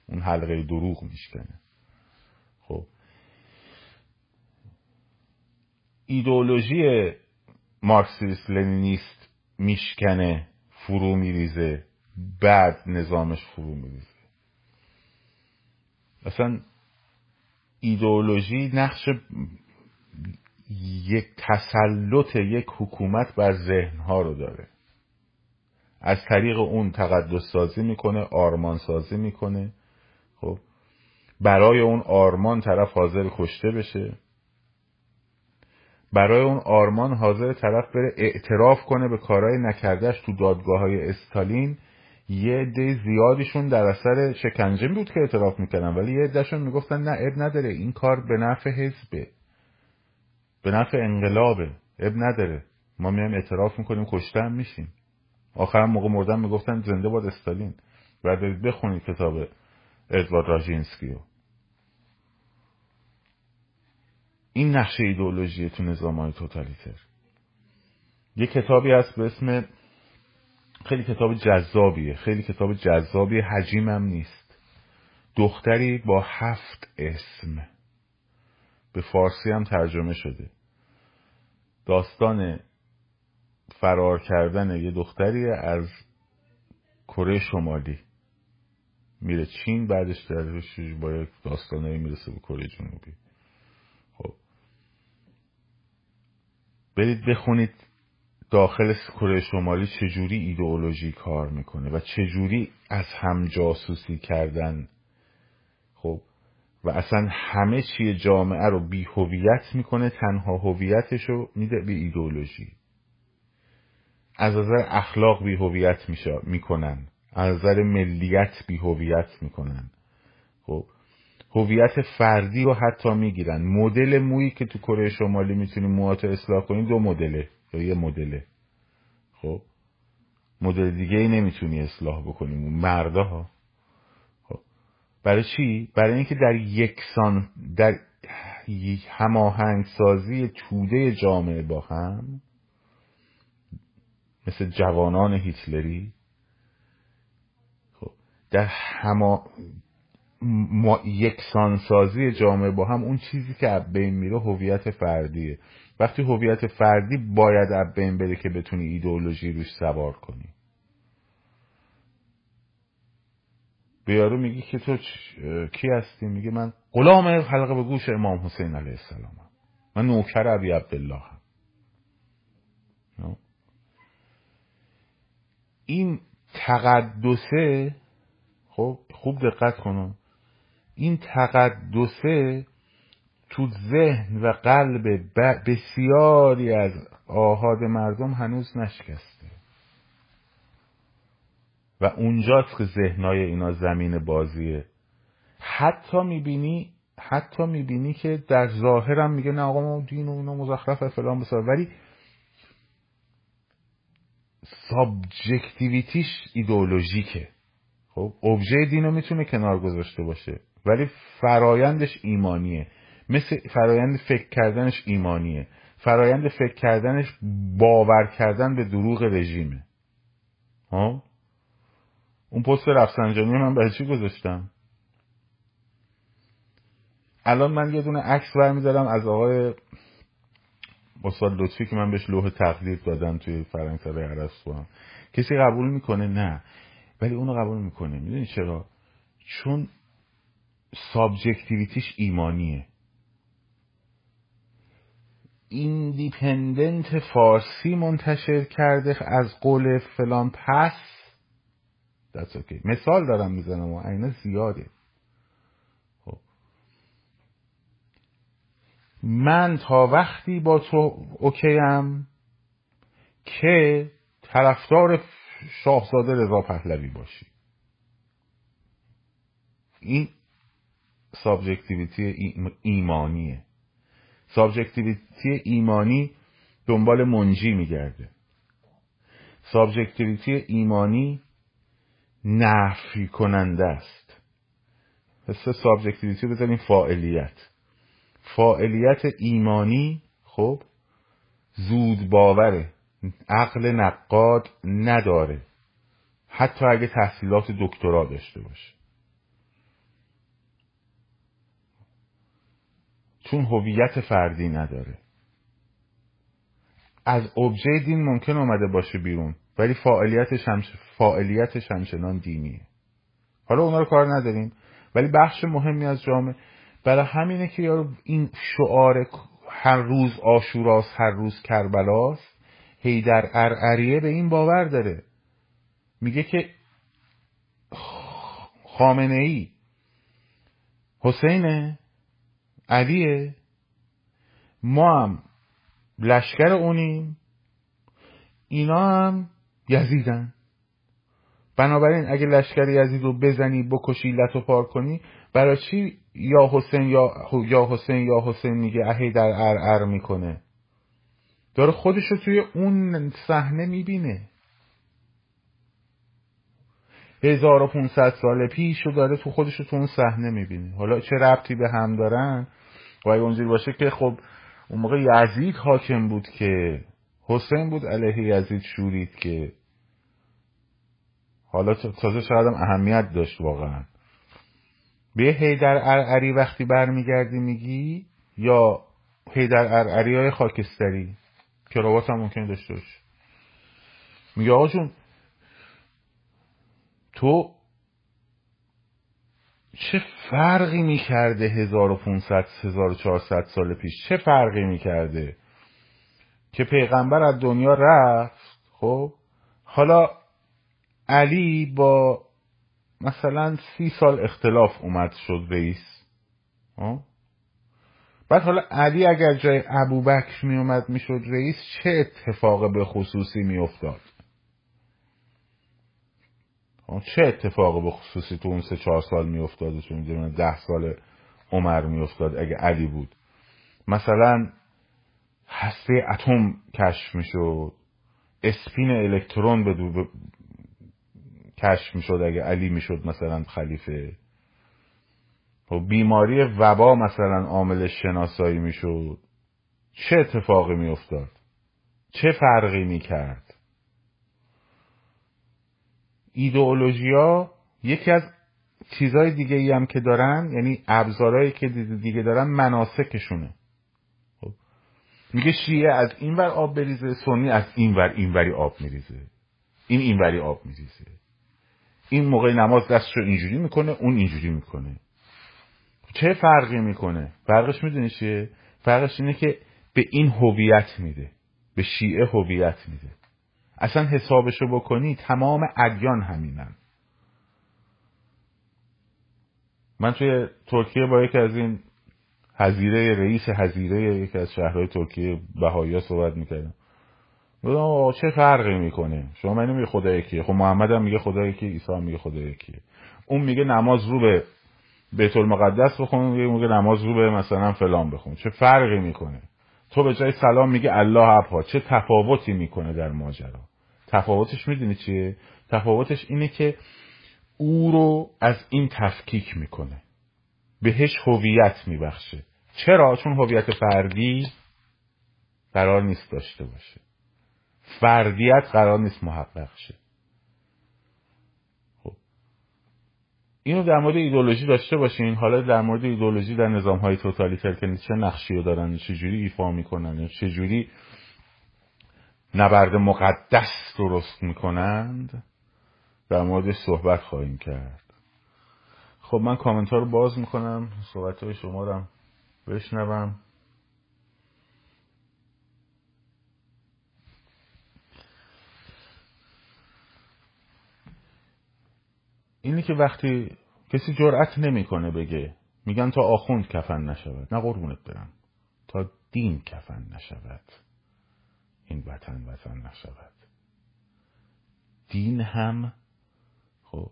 اون حلقه دروغ میشکنه خب ایدئولوژی مارکسیست لنینیست میشکنه فرو میریزه بعد نظامش فرو میریزه. اصلا ایدئولوژی نقش یک تسلط یک حکومت بر ذهنها رو داره. از طریق اون تقدس سازی می‌کنه آرمان سازی می‌کنه. خب برای اون آرمان طرف حاضر کشته بشه. برای اون آرمان حاضر طرف بره اعتراف کنه به کارهای نکردهش تو دادگاه های استالین. یه عده زیادیشون در اثر شکنجه بود که اعتراف می‌کردن ولی یه عدهشون می‌گفتن نه اب نداره. این کار به نفع حزبه. به نفع انقلابه. اب نداره. ما میایم اعتراف می‌کنیم کشته هم میشیم. آخر موقع مردن می‌گفتن زنده باد استالین. بعد بخونید کتاب ادوارد راژینسکیو. این نقشه ایدئولوژی تو نظام های توتالیتر. یه کتابی هست به اسم خیلی کتاب جذابیه خیلی کتاب جذابی حجیمم نیست. دختری با هفت اسم. به فارسی هم ترجمه شده. داستان فرار کردن یه دختری از کره شمالی. میره چین بعدش درش با یک داستانهایی می‌رسه به کره جنوبی خب برید بخونید داخل کره شمالی چجوری ایدئولوژی کار می‌کنه و چجوری از هم جاسوسی کردن. خب و اصلا همه چی جامعه رو بی هویت می‌کنه تنها هویتش رو میده به ایدئولوژی. از نظر اخلاق بی هویت می‌کنن. از نظر ملیت بی هویت می‌کنن. خب هویت فردی رو حتی می‌گیرن. مدل مویی که تو کره شمالی می‌تونیم موهاتو اصلاح کنیم دو مدله. یا یه مدله. خب؟ مدل دیگه ای نمی‌تونی اصلاح بکنیم مرده ها. خب؟ برای چی؟ برای اینکه در یکسان در هماهنگ سازی توده جامعه با هم مثل جوانان هیتلری خب در هما ما یکسانسازی جامعه با هم اون چیزی که از بین میره هویت فردیه. وقتی هویت فردی باید از بین بره که بتونی ایدئولوژی روش سوار کنی. به یارو میگی که تو کی هستی؟ میگه من غلام حلقه به گوش امام حسین علیه السلام من نوکر ابی عبدالله هم. این تقدسه خب خوب دقت کنم. این تقدسه تو ذهن و قلب بسیاری از آهاد مردم هنوز نشکسته. و اونجاست که ذهنای اینا زمین بازیه حتی می‌بینی حتی می‌بینی که در ظاهرم میگه نه آقا ما دین و اینا مزخرف فلان بسار ولی subjectivity ش ایدئولوژیکه. خب ابژه دین رو می‌تونه کنار گذاشته باشه. ولی فرایندش ایمانیه. مثل فرایند فکر کردنش ایمانیه. فرایند فکر کردنش باور کردن به دروغ رژیمه. ها اون پست رفسنجانی من برای چی گذاشتم؟ الان من یه دونه عکس برمیدارم از آقای استاد لطفی که من بهش لوح تقدیر دادم توی فرهنگسرای ارسطو. کسی قبول می‌کنه؟ نه. ولی اونو قبول می‌کنه. می‌دونی چرا؟ چون subjectivity ش ایمانیه. ایندیپندنت فارسی منتشر کرده از قول فلان پس. دست okay مثال دارم می‌زنم و اینا زیاده. خب. من تا وقتی با تو okay م که طرفدار شاهزاده رضا پهلوی باشی. این subjectivity ایمانیه. subjectivity ایمانی دنبال منجی میگرده. subjectivity ایمانی نفی کننده است. پس subjectivity بزنیم فاعلیت. فاعلیت ایمانی خب زود باوره. عقل نقاد نداره. حتی اگه تحصیلات دکترا داشته باشه. چون هویت فردی نداره. از ابژه دین ممکن اومده باشه بیرون ولی فاعلیتش هم فعالیتش همچنان دینیه. حالا اونا رو کار نداریم ولی بخش مهمی از جامعه برای همینه که یارو این شعار هر روز آشوراست هر روز کربلاست هیدر ارعریه به این باور داره. میگه که خامنه ای حسینه. علیه. ما هم لشکر اونیم. اینا هم یزیدن. بنابراین اگه لشکر یزید رو بزنی بکشی لط پار کنی برای چی یا حسین یا یا حسین یا حسین میگه اهی در ار می‌کنه؟ داره خودش رو توی اون صحنه می‌بینه. 1500 سال پیش رو داره تو خودش رو تو اون صحنه می‌بینه. حالا چه ربطی به هم دارن؟ باید اونجوری باشه که خب اون موقع یزید حاکم بود که حسین بود علیه یزید شورید که. حالا تازه شاید هم اهمیت داشت واقعا. به هیدر ارعری وقتی برمیگردی میگی یا هیدر ارعری های خاکستری؟ کراوات هم ممکن داشته باشه. میگه آقا جون تو چه فرقی می‌کرده 1500 1400 سال پیش؟ چه فرقی می‌کرده؟ که پیغمبر از دنیا رفت خب؟ حالا علی با مثلا سی سال اختلاف اومد شد رئیس. خب؟ بعد حالا علی اگر جای ابوبکر می اومد می‌شد رئیس چه اتفاق به خصوصی میافتاد؟ چه اتفاق به خصوصی تو اون سه چهار سال میافتاد چون ده سال عمر میافتاد اگه علی بود. مثلا هسته اتم کشف می‌شد. اسپین الکترون به کشف می‌شد اگه علی می‌شد مثلا خلیفه. و خب، بیماری وبا مثلا عامل شناسایی می‌شد. چه اتفاقی میافتاد؟ چه فرقی می‌کرد؟ ایدئولوژیا یکی از چیزهای دیگه ای هم که دارن یعنی ابزارهایی که دیگه دارن مناسکشونه. خب. میگه شیعه از این ور آب بریزه سنی از این ور این وری آب میریزه. این این وری آب میریزه. این موقع نماز دستشو اینجوری می‌کنه اون اینجوری می‌کنه. چه فرقی می‌کنه؟ فرقش می‌دونی چیه؟ فرقش اینه که به این هویت میده. به شیعه هویت میده. اصلا حسابشو بکنی تمام ادیان همینن. من توی ترکیه با یکی از این هزیره رئیس هزیره یکی از شهرهای ترکیه بهایی صحبت می‌کردم. بودم چه فرقی می‌کنه؟ شما منو میگه خدا یکیه. خب محمد هم میگه خدا یکیه عیسی هم میگه خدا یکیه. اون میگه نماز رو به بیت المقدس بخون میگه نماز رو به مثلا فلان بخون. چه فرقی می‌کنه؟ تو به جای سلام میگه الله ابها. چه تفاوتی می‌کنه در ماجرا؟ تفاوتش می‌دونی چیه؟ تفاوتش اینه که او رو از این تفکیک می‌کنه. بهش هویت میبخشه. چرا؟ چون هویت فردی قرار نیست داشته باشه. فردیت قرار نیست محقق شه. خب. اینو در مورد ایدولوژی داشته باشین. حالا در مورد ایدولوژی در نظام های توتالیتر که چه نقشی رو دارن؟ چجوری ایفا می‌کنن؟ چجوری نبرد مقدس درست می‌کنند؟ در مورد صحبت خواهیم کرد. خب من کامنت رو باز می‌کنم. صحبت های شما رو بشنوم. اینی که وقتی کسی جرأت نمی‌کنه بگه میگن تا آخوند کفن نشود. نه قربونت برم. تا دین کفن نشود. این وطن وطن نشود. دین هم خب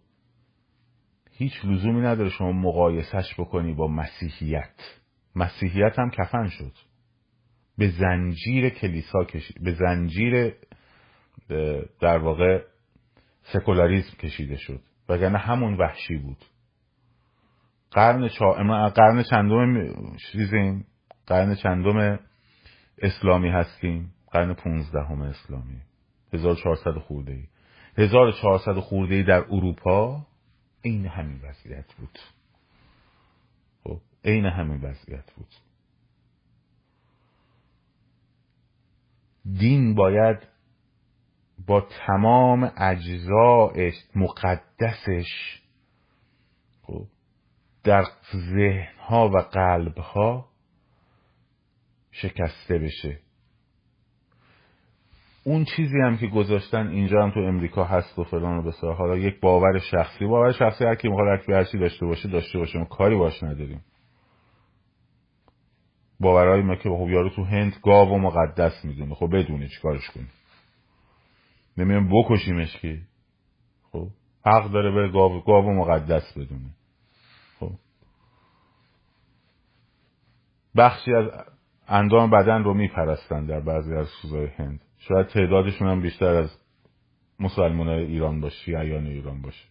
هیچ لزومی نداره شما مقایسش بکنی با مسیحیت. مسیحیت هم کفن شد. به زنجیر کلیسا کشید به زنجیر در واقع سکولاریزم کشیده شد. وگرنه همون وحشی بود. قرن چا... قرن چندم چیزیم؟ قرن چندم اسلامی هستیم. قرن 15 همه اسلامی. 1400 خورده ای 1400 خورده ای در اروپا عین همین وضعیت بود. خب عین همین وضعیت بود. دین باید با تمام اجزایش مقدسش خب در ذهنها و قلبها شکسته بشه. اون چیزی هم که گذاشتن اینجا هم تو امریکا هست و فلان و بسار حالا یک باور شخصی. باور شخصی هر کی می‌خواد هر چی داشته باشه داشته باشه ما کاری باش نداریم. باورهای ما که خب یارو تو هند گاو و مقدس می‌دونه. خب بدونه چیکارش کنی نمیم بکشیمش که. خب حق داره بره گاو, گاو و مقدس بدونه. خب. بخشی از اندام بدن رو میپرستن در بعضی از سوزای هند. شاید تعدادشون هم بیشتر از مسلمان ایران باشه شیعیان ایران باشه.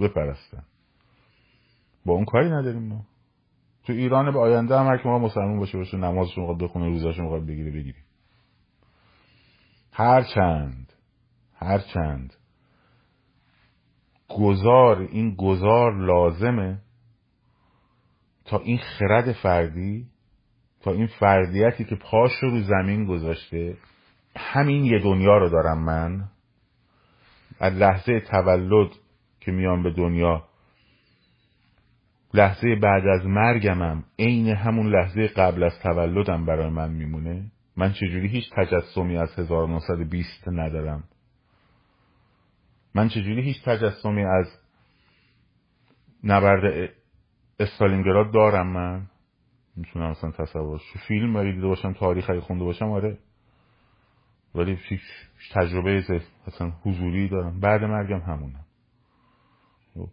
بپرستن. با اون کاری نداریم ما. تو ایران به آینده هم هر ما مسلمان باشه باشه نمازشون می‌خواد بخونه روزاشون می‌خواد بگیره بگیری هر چند هر چند گذار این گذار لازمه تا این خرد فردی تا این فردیتی که پاش رو زمین گذاشته همین یه دنیا رو دارم من. از لحظه تولد که میام به دنیا لحظه بعد از مرگمم عین همون لحظه قبل از تولدم برای من میمونه. من چجوری هیچ تجسمی از 1920 ندارم؟ من چجوری هیچ تجسمی از نبرد استالینگراد دارم من؟ می‌تونم اصلا تصور فیلم دیده باشم تاریخی خونده باشم؟ آره. ولی هیچ تجربه اصلا حضوری دارم. بعد مرگم همونم. خب.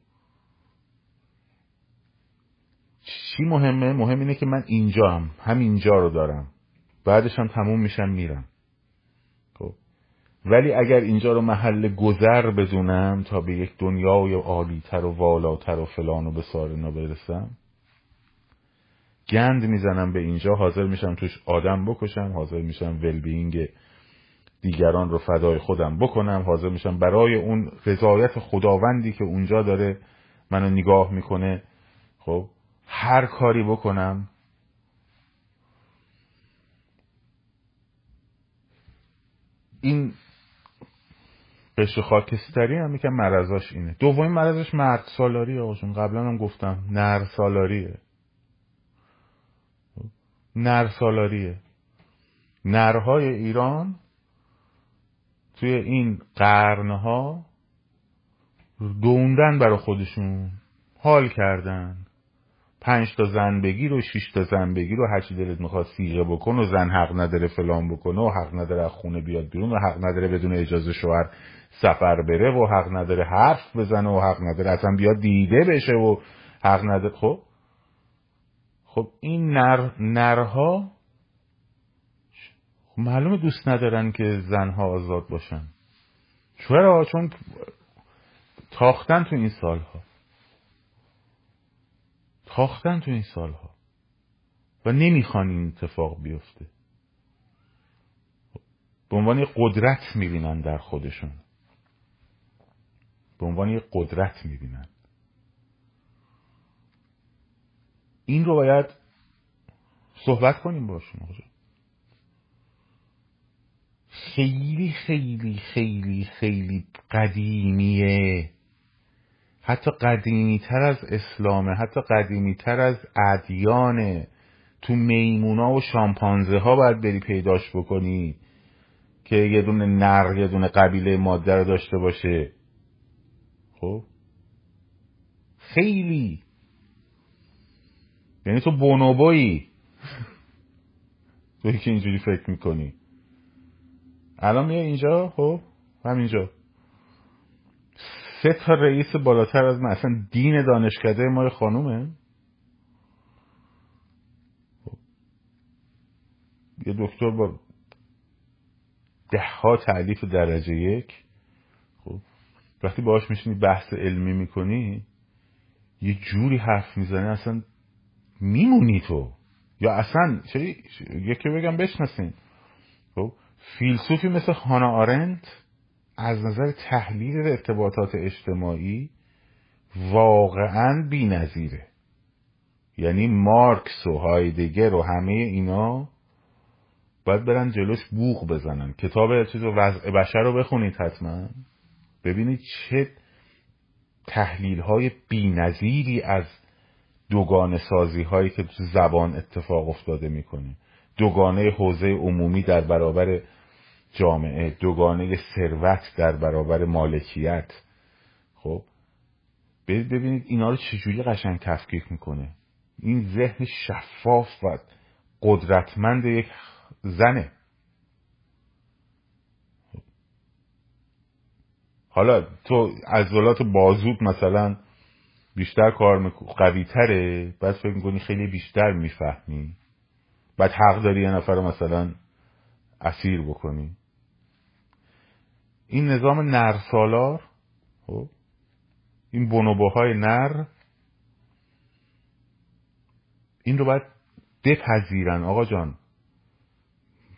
چی مهمه؟ مهم اینه که من اینجا هم همینجا رو دارم. بعدش هم تموم میشم میرم. خب. ولی اگر اینجا رو محل گذر بدونم تا به یک دنیای عالیتر و والاتر و فلان و به سارنا برسم گند می‌زنم به اینجا حاضر میشم توش آدم بکشم حاضر میشم ولبینگ دیگران رو فدای خودم بکنم حاضر میشم برای اون رضایت خداوندی که اونجا داره منو نگاه می‌کنه خب هر کاری بکنم این قشر خاکستری هم که مرضاش اینه. دومین مرضش مرد سالاری آقاشون قبلا هم گفتم نر سالاریه. نر سالاریه. نرهای ایران توی این قرنها دوندن برای خودشون حال کردن. پنج تا زن بگیر و شش تا زن بگیر و هرچی دلت می‌خواد سیغه بکن و زن حق نداره فلان بکنه و حق نداره خونه بیاد بیرون و حق نداره بدون اجازه شوهر سفر بره و حق نداره حرف بزنه و حق نداره اصلا بیاد دیده بشه و حق نداره. خب؟ خب این نر نرها معلومه دوست ندارن که زنها آزاد باشن. چرا؟ چون تاختن تو این سالها. تاختن تو این سالها. و نمی‌خوان این اتفاق بیفته. به عنوان قدرت می‌بینن در خودشون. به عنوان یه قدرت می‌بینن. این رو باید صحبت کنیم باشون خیلی خیلی خیلی خیلی قدیمیه. حتی قدیمی تر از اسلامه حتی قدیمی تر از ادیانه. تو میمونا و شامپانزه ها باید بری پیداش بکنی که یه دونه نر یه دونه قبیله ماده رو داشته باشه. خب؟ خیلی. یعنی تو بونوبایی توی که اینجوری فکر می‌کنی. الان میای اینجا؟ خب همینجا. سه تا رئیس بالاتر از من. اصلا دین دانشکده ما خانومه. خب. یه دکتر با ده ها تعلیف درجه یک. خب وقتی باهاش میشینی بحث علمی می‌کنی یه جوری حرف می‌زنه اصلا میمونی تو. یا اصلا یکی بگم بشناسین. خب فیلسوفی مثل هانا آرنت از نظر تحلیل ارتباطات اجتماعی واقعا بی نظیره. یعنی مارکس و هایدگر و همه اینا باید برن جلوش بوغ بزنن. کتاب چیز وضع بشر رو بخونید حتما. ببینید چه تحلیل های بی از دوگانه سازی هایی که تو زبان اتفاق افتاده می‌کنه. دوگانه حوزه عمومی در برابر جامعه دوگانه ثروت در برابر مالکیت. خب ببینید اینا رو چجوری قشنگ تفکیک می‌کنه. این ذهن شفاف و قدرتمند یک زنه. حالا تو عضلات بازود مثلا بیشتر کار قوی تره بعد فکر می‌کنی خیلی بیشتر می‌فهمی. بعد حق داری یه نفر مثلا اسیر بکنی. این نظام نرسالار خب این بونوبوهای نر این رو باید بپذیرن. آقا جان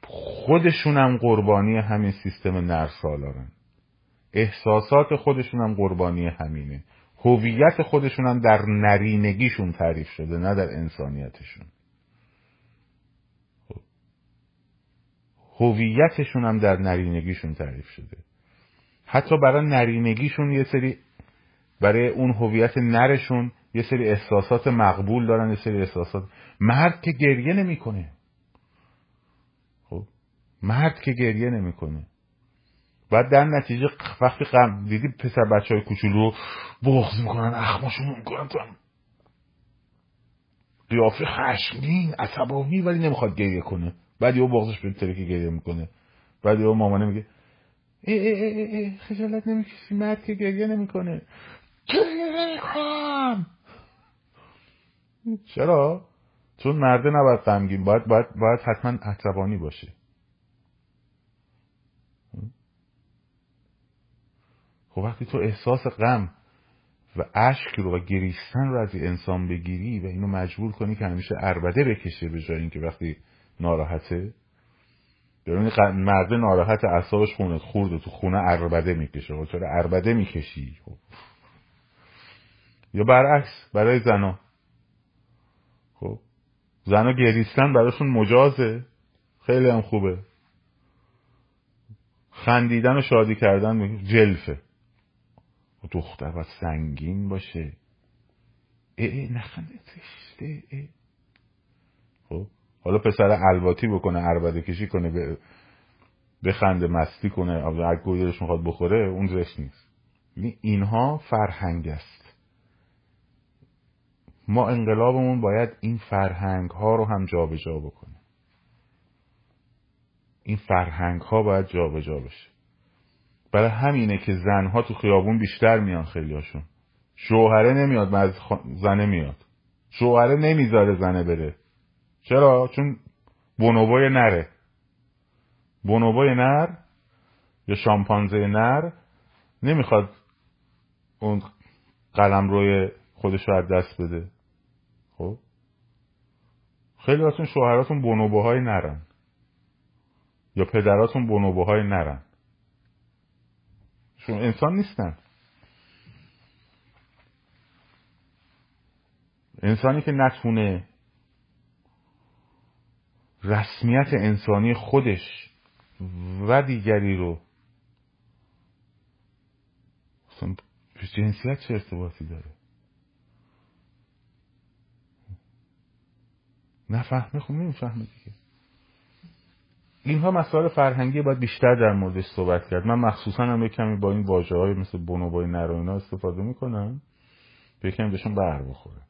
خودشونم قربانی همین سیستم نرسالارن احساسات خودشونم قربانی همینه. هویت خودشونم در نرینگیشون تعریف شده نه در انسانیتشون. هویتشون هم در نرینگیشون تعریف شده. حتی برای نرینگیشون یه سری برای اون هویت نرشون یه سری احساسات مقبول دارن یه سری احساسات. مرد که گریه نمی‌کنه. خب مرد که گریه نمی‌کنه. بعد در نتیجه وقتی قم دیدی پسر بچه های کوچولو بغض می‌کنن اخماشون می‌کنن تو قیافه خشمگین عصبانی ولی نمی‌خواد گریه کنه. بعد یه بغضش به که گریه می‌کنه. بعد یه مامانه میگه ای ای ای ای خجالت نمی‌کشی مرد که گریه نمی‌کنه. گریه نمی‌کنم چرا؟ چون مرده نباید غمگین باید باید باید حتما عصبانی باشه. خب وقتی تو احساس غم و اشک رو و گریستن رو از انسان بگیری و اینو مجبور کنی که همیشه اربده بکشه به جای اینکه وقتی ناراحته؟ ببینید مرده ناراحت اعصابش خونه خورده تو خونه اربده می‌کشه. خب چرا اربده می‌کشی؟ خب. یا برعکس برای زنا. خب. زنا گریستن براشون مجازه. خیلی هم خوبه. خندیدن و شادی کردن جلفه. و دختر باید سنگین باشه. ای ای نخنده خب. حالا پسر الواتی بکنه عربده کشی کنه بخنده مستی کنه اگر گویرش می‌خواد بخوره اون زشت نیست. یعنی اینها فرهنگ است. ما انقلابمون باید این فرهنگ ها رو هم جابجا جا بکنه. این فرهنگ ها باید جابجا جا بشه. برای همینه که زنها تو خیابون بیشتر میان خیلیاشون شوهره نمیاد از زنه میاد. شوهره نمی‌ذاره زنه بره. چرا؟ چون بونوبای نره. بونوبای نر یا شامپانزه نر نمی‌خواد اون قلم روی خودش رو از دست بده. خب؟ خیلی هاتون شوهراتون بونوبوهای نرن. یا پدراتون بونوبوهای نرن. چون انسان نیستن. انسانی که نتونه رسمیت انسانی خودش و دیگری رو. جنسیت چه ارتباطی داره؟ نفهمه خب نمی‌فهمه دیگه. اینها مسائل فرهنگی باید بیشتر در موردش صحبت کرد. من مخصوصا هم کمی با این واجه های مثل بونوبای نر اینا استفاده می‌کنم. یکم بهشون بر بخوره.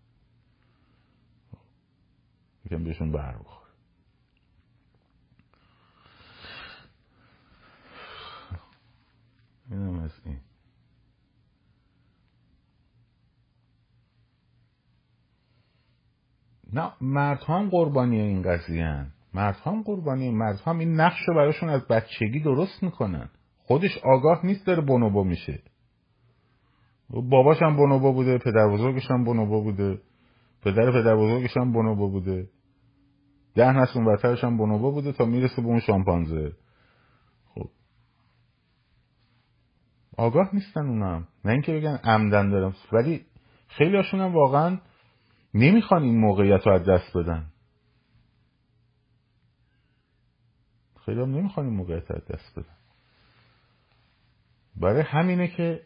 یکم بهشون بر بخوره. اینم از این. نه مرد هم قربانی این قضیه هن. مرد هم قربانی مرد هم این نقش رو براشون از بچگی درست می‌کنن. خودش آگاه نیست داره بونوبا میشه. باباش هم بونوبا بوده پدر بزرگش هم بونوبا بوده. پدر پدر بزرگش هم بونوبا بوده. ده نسل برترش هم بونوبا بوده تا می‌رسه به اون شامپانزه خب آگاه نیستن اونم. نه اینکه بگن عمدن دارم. ولی خیلی هاشون هم واقعا نمی‌خوان این موقعیت رو از دست بدن. خیلی هم نمی‌خوان این موقعیت دست بدن. برای همینه که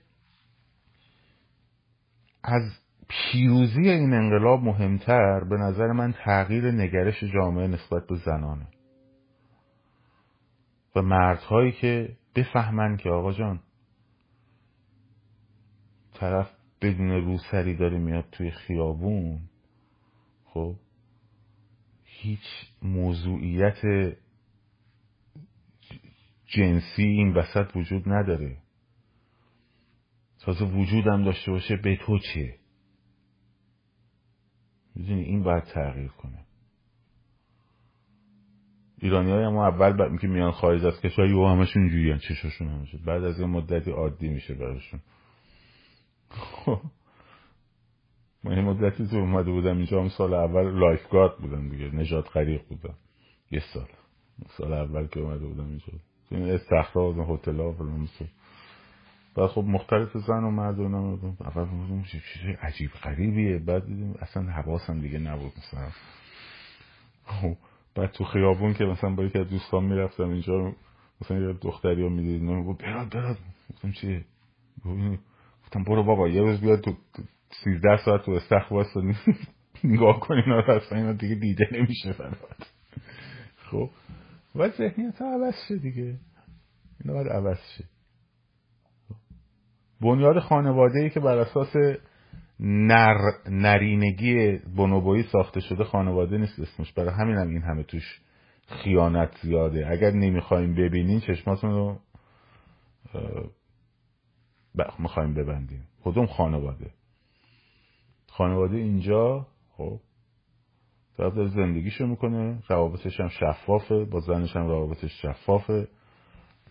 از پیروزی این انقلاب مهمتر به نظر من تغییر نگرش جامعه نسبت به زنانه. و مردهایی که بفهمن که آقا جان طرف بدون روسری داره میاد توی خیابون خب؟ هیچ موضوعیت جنسی این وسط وجود نداره. تازه وجودم داشته باشه به تو چیه؟ می‌دونی این باید تغییر کنه. ایرانی های اما اول. که میان خارج از کشور یو همشون جویان چشاشون همشه بعد از یه مدتی عادی میشه براشون. خب. من یه مدتی تو اومده بودم اینجا هم سال اول lifeguard بودم دیگه نجات غریق بودم. یه سال. سال اول که اومده بودم اینجا. این استخرا و هتل ها فلان بعد خب مختلف زن و مرد و اینا اول بودم. چیز عجیب غریبیه. بعد دیدیم اصلا حواسم دیگه نبود مثلا. خب. بعد تو خیابون که مثلا با یکی از دوستان می‌رفتم اینجا مثلا یه دختری رو می‌دیدیم گفت براد براد. گفتم چیه؟ گفتم برو بابا یه روز بیاد تو سیزده ساعت تو استخ واسه نگاه کن اینا اصلا اینا دیگه دیده نمیشه برات. خب و ذهنیت عوض شه دیگه. اینا باید عوض شه. بنیاد خانواده ای که بر اساس نر نرینگی بنوبویی ساخته شده خانواده نیست اسمش. برای همین هم این همه توش خیانت زیاده. اگر نمی‌خوایم ببینین چشماتون رو می‌خوایم ببندیم. کدوم خانواده؟ خانواده اینجا خب طرف داره زندگیشو می‌کنه روابطش هم شفافه با زنش هم روابطش شفافه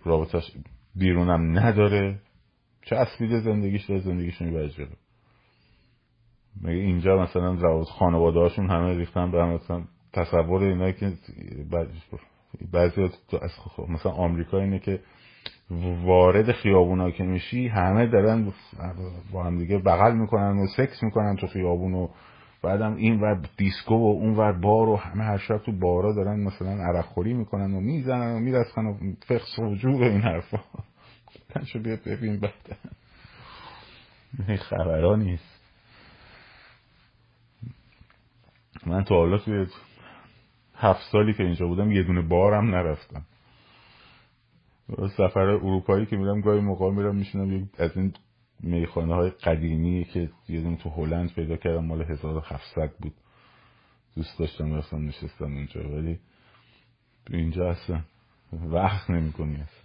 رابطش بیرونم نداره. چه اصلیده زندگیش داره زندگیشو می‌بره جلو. مگه اینجا مثلا روابط خانواده هاشون همه ریختن به هم مثلا تصور اینا که بعضی از مثلا آمریکا اینه که وارد خیابونا که میشی همه دارن با هم دیگه بغل می‌کنن و سکس می‌کنن تو خیابون و بعدم این ور دیسکو و اون ور بار و همه هر شب تو بارا دارن مثلا عرق خوری می‌کنن و می‌زنن و میرسخن و فقص وجود این حرفا. شو بیا ببین بعد. نیست. من تا حالا توی هفت سالی که اینجا بودم یه دونه بارم نرفتم. سفر اروپایی که میرم گاهی موقع میرم میشینم از این میخانه های قدیمی که یه تو هلند پیدا کردم مال 1700 بود. دوست داشتم رفتم نشستم اونجا. ولی اینجا اصلا وقت نمی‌کنی اصلا.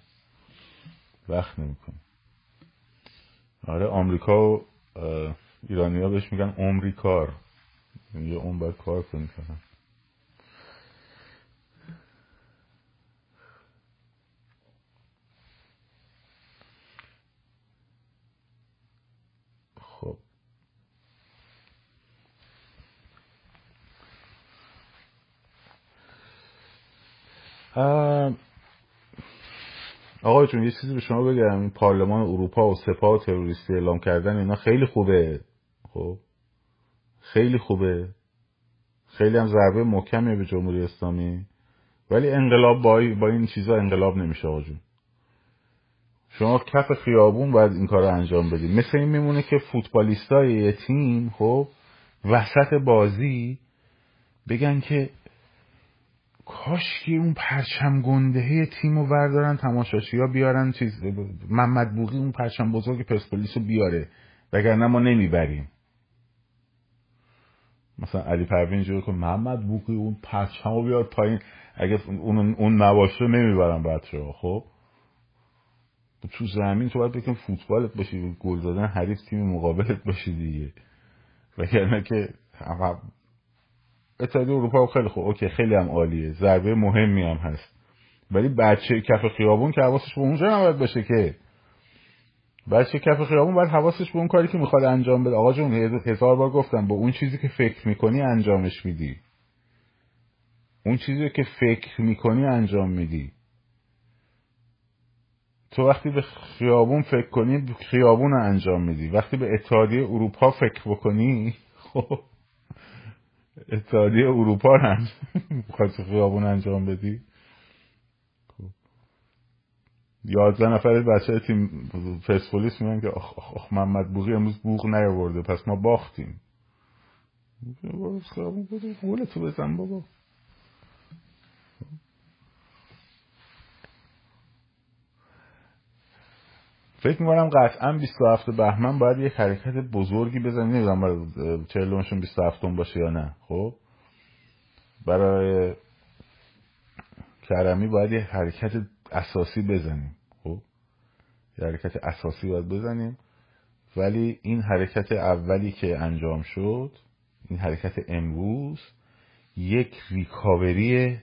وقت نمی‌کنی. آره آمریکا و ایرانی ها بهش میگن عمری کار. یه باید کار کنی آقای جون یه چیزی به شما بگم. این پارلمان اروپا و سپاه تروریستی اعلام کردن اینا خیلی خوبه. خب؟ خیلی خوبه. خیلی هم ضربه محکمیه به جمهوری اسلامی. ولی انقلاب با, با این چیزا انقلاب نمیشه آقا جون. شما کف خیابون باید این کار رو انجام بدید. مثل این میمونه که فوتبالیستای یه تیم خب وسط بازی بگن که کاش که اون پرچم گندهه تیم رو بردارن تماشاشی ها بیارن چیز محمد بوغی اون پرچم بزرگ پرسپولیس رو بیاره وگرنه ما نمی‌بریم. مثلا علی پروین جور که محمد بوغی اون پرچم رو بیار پایین. اگه اون, اون نباشه نمی‌برم بچه ها خب؟ تو زمین تو باید بکن فوتبالت باشی گل زدن حریف تیم مقابلت باشی دیگه. وگرنه که اتحادیه اروپا خیلی خوب. اوکی خیلی هم عالیه. ضربه مهمی هم هست. ولی بچه کف خیابون که حواسش به اونجا نباید باشه که. بچه کف خیابون باید حواسش به اون کاری که می‌خواد انجام بده. آقا جون هزار بار گفتم با اون چیزی که فکر می‌کنی انجامش میدی. اون چیزی که فکر می‌کنی انجام میدی. تو وقتی به خیابون فکر کنی خیابون رو انجام میدی. وقتی به اتحادیه اروپا فکر بکنی خب اتحادیه اروپا هم می‌خواد خیابون انجام بدی؟ خب. یازده نفر بچه تیم پرسپولیس میگن که آخ, آخ, آخ محمد بوغی امروز بوغ نیاورده پس ما باختیم. گول تو بزن بابا. فکر می‌کنم قطعا 27 بهمن باید یک حرکت بزرگی بزنیم نمی‌دونم برای چهلمشون 27 باشه یا نه. خب؟ برای کرمی باید یک حرکت اساسی بزنیم. خب؟ یه حرکت اساسی باید بزنیم. ولی این حرکت اولی که انجام شد این حرکت امروز یک ریکاوری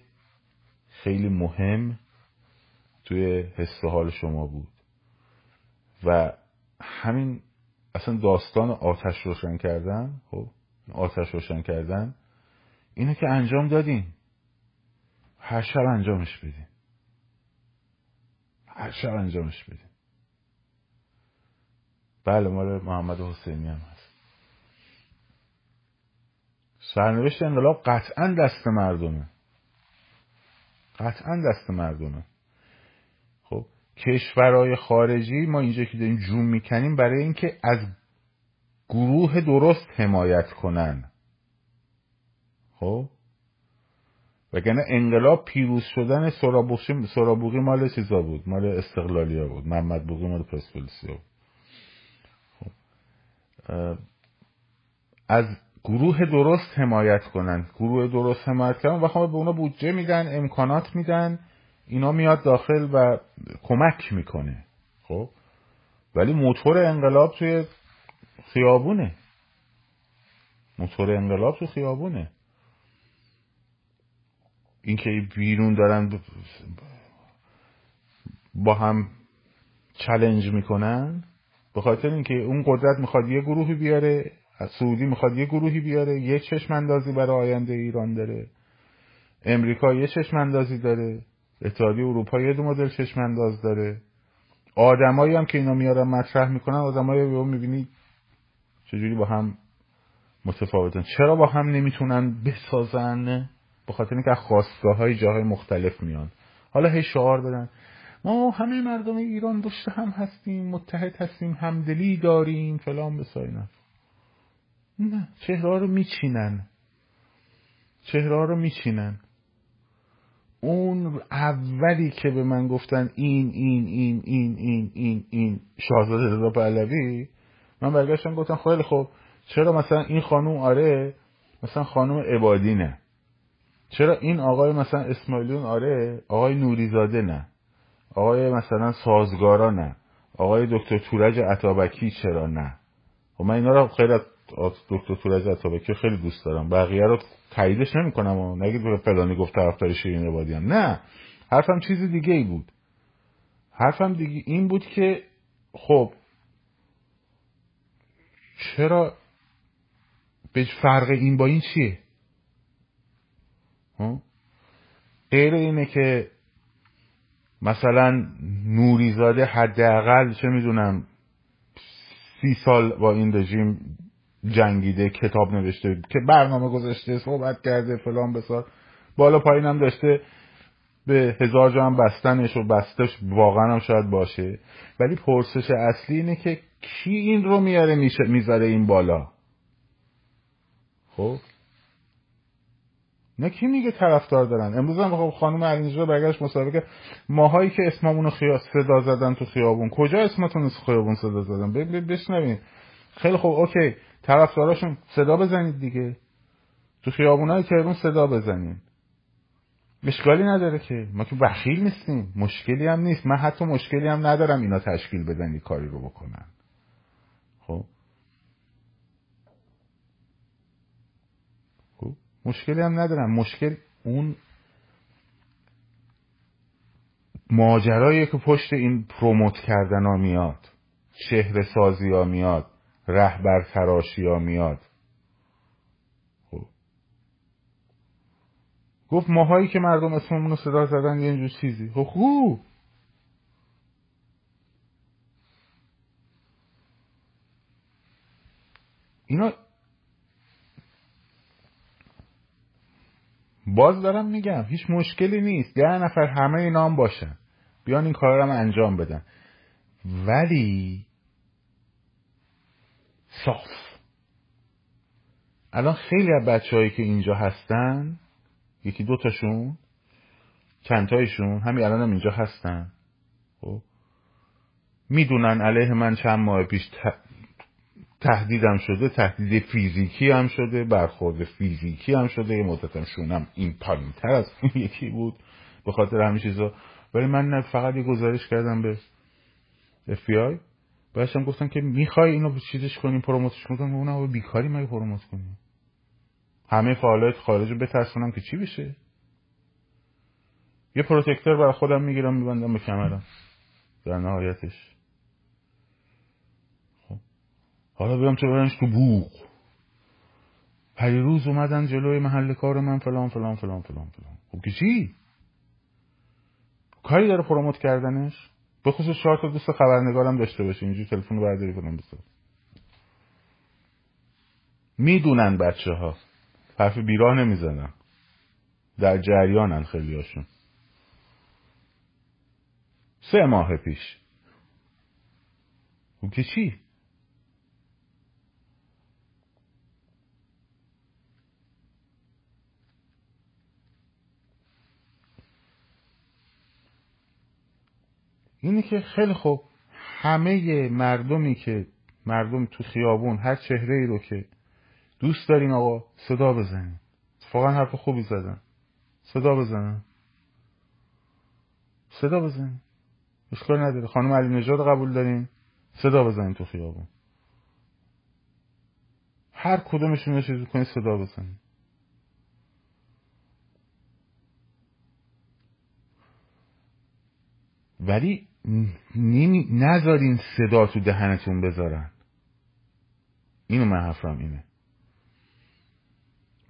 خیلی مهم توی حس حال شما بود. و همین اصلا داستان آتش روشن کردن خب آتش روشن کردن اینو که انجام دادیم هر شب انجامش بدیم هر شب انجامش بدیم بله مال محمد حسینی هم هست. سرنوشت انقلاب قطعا دست مردمه. قطعا دست مردمه. کشورهای خارجی ما اینجا که داریم جون می‌کنیم برای اینکه از گروه درست حمایت کنن. خب؟ وگرنه انقلاب پیروز شدن سرابوغی مال چیزا بود؟ مال استقلالیا بود. محمد بوغی مال پرسپولیسیا بود. خب. از گروه درست حمایت کنن. گروه درست حمایت کردن. و خب به اونا بودجه میدن امکانات میدن. اینا میاد داخل و کمک می‌کنه خب؟ ولی موتور انقلاب توی خیابونه. موتور انقلاب تو خیابونه. اینکه بیرون دارن با هم چلنج می‌کنن به خاطر اینکه اون قدرت می‌خواد یه گروهی بیاره سعودی می‌خواد یه گروهی بیاره یه چشم اندازی برای آینده ایران داره. امریکا یه چشم اندازی داره. اتحادیه اروپا یه دو مدل چشم انداز داره. آدمایی هم که اینا میارن مطرح می‌کنن آدمایی رو می‌بینی چجوری با هم متفاوتن. چرا با هم نمی‌تونن بسازن؟ به خاطر اینکه خواستگاه های جاهای مختلف میان. حالا هی شعار بدن ما همه مردم ایران دوست هم هستیم متحد هستیم همدلی داریم فلان بساینن نه چهره رو میچینن. چهره رو میچینن. اون اولی که به من گفتن این این این این این این این شاهزاده رضا پهلوی من برگشتم گفتم خیلی خب چرا مثلا این خانوم آره مثلا خانوم عبادی نه چرا این آقای مثلا اسماعیلون آره آقای نوریزاده نه؟ آقای مثلا سازگارا نه؟ آقای دکتر تورج عطابکی چرا نه؟ خب من اینا رو خیلی از دکتر تورج عطابکی خیلی دوست دارم. بقیه رو تاییدش نمی‌کنم و نگید به فلانی گفت طرفدار شیرین عبادی هم نه. حرفم چیز دیگه ای بود. حرفم دیگه این بود که خب چرا به فرق این با این چیه؟ غیر اینه که مثلا نوریزاده حداقل چه می‌دونم سی سال با این رژیم جنگیده کتاب نوشته که برنامه گذاشته صحبت کرده فلان بسار. بالا پایین هم داشته به هزار جا هم بستنش و بستش واقعا هم شاید باشه. ولی پرسش اصلی اینه که کی این رو میاره می‌ذاره این بالا؟ خب؟ نه کی میگه طرفدار دارن؟ امروز هم خب خانم علیزاده برگشت مسابقه ماهایی که اسممون رو صدا زدن تو خیابون. کجا اسمتون رو خیابون صدا زدن؟ بشنوین. خیلی خوب اوکی. طرفداراشون صدا بزنید دیگه. تو خیابونای تهران صدا بزنین. مشکلی نداره که. ما که بخیل نیستیم. مشکلی هم نیست. من حتی مشکلی هم ندارم اینا تشکیل بدن کاری رو بکنن. خب؟ مشکلی هم ندارم. مشکل اون ماجرایی که پشت این پروموت کردن ها میاد. شهر سازی ها میاد. رهبر تراشی ها میاد. خب. گفت ماهایی که مردم اسممون رو صدا زدن یه اینجور چیزی. خب خوب اینا باز دارم میگم هیچ مشکلی نیست. ده نفر همه اینا هم باشن. بیان این کار رو انجام بدن ولی صاف الان خیلی از بچه که اینجا هستن یکی دو تاشون چند تایشون همین الان هم اینجا هستن. خب. می‌دونن علیه من چند ماه پیش تهدیدم شده تهدید فیزیکی هم شده برخورد فیزیکی هم شده یه مدتم شونم این پایین تر از اون یکی بود به خاطر همین چیزا. ولی من فقط یه گزارش کردم به FBI باشم گفتن که می‌خوای اینو چیزش کنیم پروموتش کنیم اونم بیکاری مگه پروموت کنیم همه فعالیت خارج رو بترسونم که چی بشه؟ یه پروتکتر برای خودم می‌گیرم میبندم به کمرم. در نهایتش. خب. حالا بیام چه برنش تو بوق. روز اومدن جلوی محل کار من فلان فلان فلان فلان فلان. خب که چی؟ کاری داره پروموت کردنش؟ به خصوص چهار تا دوست خبرنگارم داشته باشه. اینجوری تلفن رو برداری کنم بسار می‌دونن بچه ها حرف بیراه نمی‌زنن. در جریانن خیلی هاشون سه ماه پیش. او که چی؟ اینه که خیلی خوب همه مردمی که مردم تو خیابون هر چهره ای رو که دوست دارین آقا صدا بزنین. واقعا حرف خوبی زدن. صدا بزنن. صدا بزنین. اشکال نداره. خانم علی نژاد قبول دارین؟ صدا بزنین تو خیابون. هر کدومشون رو چیز کنین صدا بزنین. ولی نمی نذارین صدا تو دهنتون بذارن. اینو من حرفم اینه.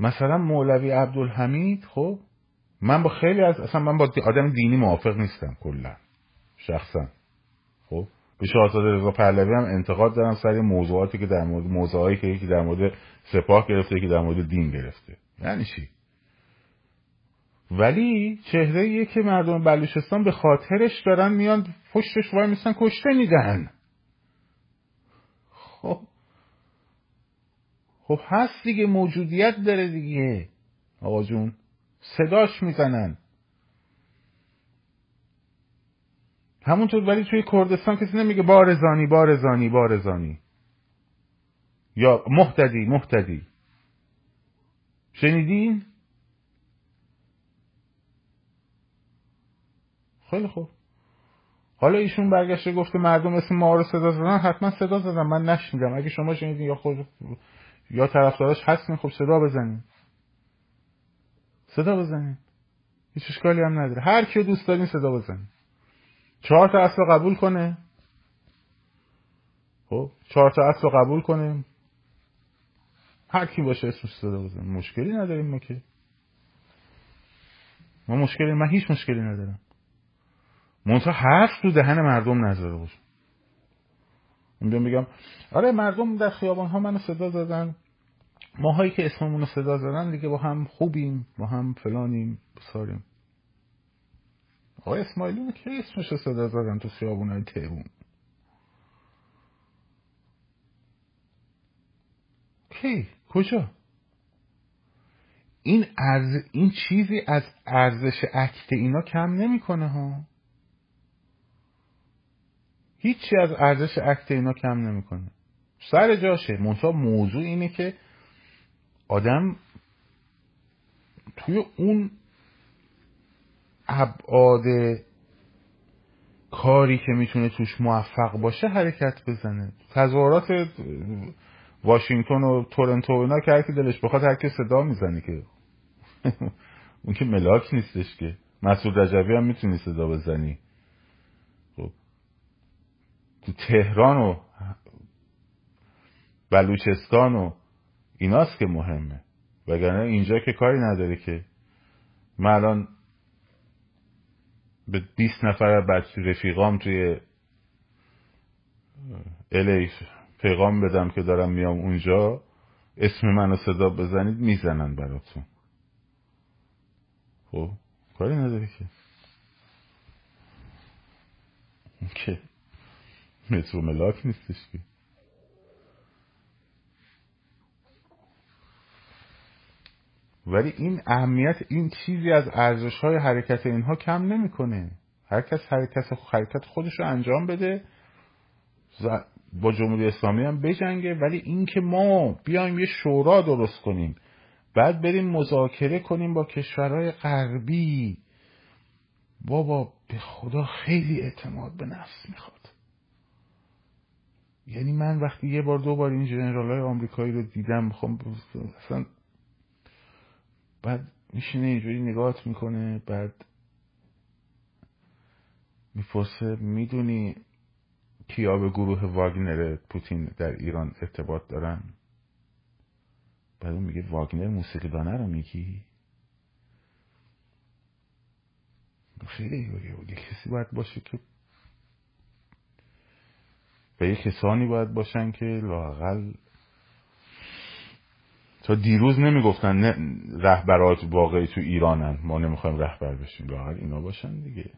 مثلا مولوی عبدالحمید خب من با خیلی از اصلا من با آدم دینی موافق نیستم کلا شخصا. خب به شاهزاده رضا پهلوی هم انتقاد دارم سر موضوعاتی که در مورد موضوعایی که یکی در مورد سپاه گرفته یکی در مورد دین گرفته. یعنی چی؟ ولی چهره که مردم بلوچستان به خاطرش دارن میان پشتش وای میسن کشته میدن. خب. خب هست دیگه موجودیت داره دیگه. آقا جون صداش می‌زنن. همونطور ولی توی کردستان کسی نمیگه بارزانی بارزانی بارزانی یا محتدی محتدی شنیدین؟ خیلی خوب. حالا ایشون برگشته گفته مردم اسم ما رو صدا زدن حتما صدا زدن من نشنیدم. اگه شما شنیدین یا خود یا طرفداراش هستین خب صدا بزنین. صدا بزنین. هیچ اشکالی هم نداره. هر کی دوست دارین صدا بزنین. چهار تا اصل قبول کنه. خب چهار تا اصل قبول کنه. هر کی باشه اسمش صدا بزنه. مشکلی نداریم ما که. ما مشکلی من هیچ مشکلی ندارم. منتها حرف تو دهن مردم نذاره باشه بیام بگم آره مردم در خیابان ها منو صدا زدن. ماهایی که اسممون رو صدا زدن دیگه با هم خوبیم با هم فلانیم بساریم آقای اسماعیلی که اسمش رو صدا زدن تو خیابون های تهرون کی؟ کجا؟ این ارز... این چیزی از ارزش اکت اینا کم نمی‌کنه ها. هیچی از ارزش اکت اینا کم نمی‌کنه. سر جاشه. منتها موضوع اینه که آدم توی اون ابعاد کاری که می‌تونه توش موفق باشه حرکت بزنه. تظاهرات واشنگتن و تورنتو اینا که هر دلش بخواد هر صدا می‌زنه که. اون که ملاک نیستش که. مسعود رجبی هم می‌تونی صدا بزنی. تهران و بلوچستان و ایناست که مهمه. وگرنه اینجا که کاری نداره که من الان به 20 نفر بچه رفیقام توی الی پیغام بدم که دارم میام اونجا اسم منو صدا بزنید می‌زنن براتون. خب کاری نداره که. که مترو ملاک نیستش که. ولی این اهمیت این چیزی از ارزش های حرکت اینها کم نمی‌کنه. هر کس حرکت حرکت خودش رو انجام بده با جمهوری اسلامی هم بجنگه. ولی اینکه ما بیایم یه شورا درست کنیم بعد بریم مذاکره کنیم با کشورهای غربی بابا به خدا خیلی اعتماد به نفس می‌خواد. یعنی من وقتی یه بار دو بار این جنرال های آمریکایی رو دیدم می‌خوام اصلا بعد میشینه اینجوری نگاهت می‌کنه بعد می‌پرسه می‌دونی کیا به گروه واگنر پوتین در ایران ارتباط دارن؟ بعد میگه واگنر موسیقی دانه رو میگی؟ خیلی یه کسی باید باشه که به یه کسانی باید باشن که لاقل تا دیروز نمی‌گفتن نه رهبرات واقعی تو ایرانن. ما نمی‌خوایم رهبر بشیم. لاقل اینا باشن دیگه.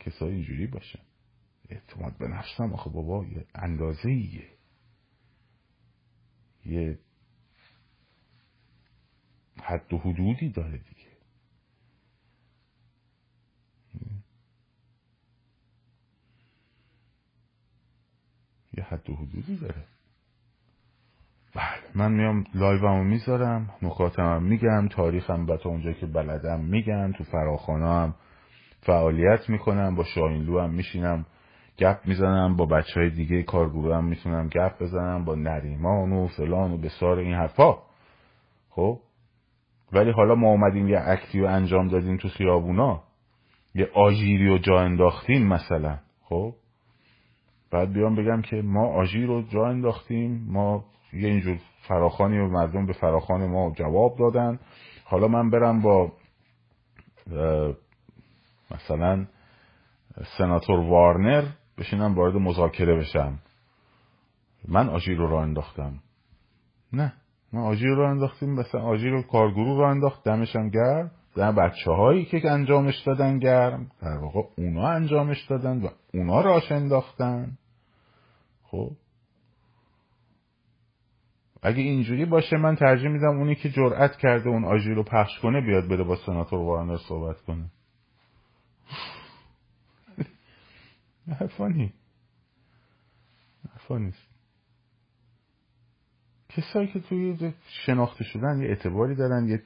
کسایی اینجوری باشن. اعتماد به نفسم آخه بابا یه اندازه ایه یه حد و حدودی داره دیگه. یه حد و حدودی داره. بله من میام live مو می‌ذارم نکاتم میگم تاریخم به تا اونجا که بلدم میگم تو فراخانه هم فعالیت می‌کنم با شاینلو هم میشینم گپ می‌زنم با بچه های دیگه کارگروه هم می‌تونم گپ بزنم با نریمان و فلان و بیسار این حرفا. خب؟ ولی حالا ما اومدیم یه act ی رو انجام دادیم تو خیابونا یه آژیری رو جا انداختیم مثلا. خب؟ بعد بیام بگم که ما آژیر رو جا انداختیم. ما یه اینجور فراخانی و مردم به فراخان ما جواب دادن. حالا من برم با مثلا سناتور وارنر بشینم وارد مذاکره بشم. من آژیر رو را انداختم. نه ما آژیر رو انداختیم. مثلا آژیر رو کارگروه رو انداخت. دمشم گرم. در بچه هایی که انجامش دادن گرم. در واقع اونا انجامش دادن و اونا راش انداختن. خب؟ اگه اینجوری باشه من ترجیح میدم اونی که جرأت کرده اون آژی رو پخش کنه بیاد بده با سناتور وارنر صحبت کنه. حرفا نیست. کسایی که توی شناخته شدن یه اعتباری دارن یه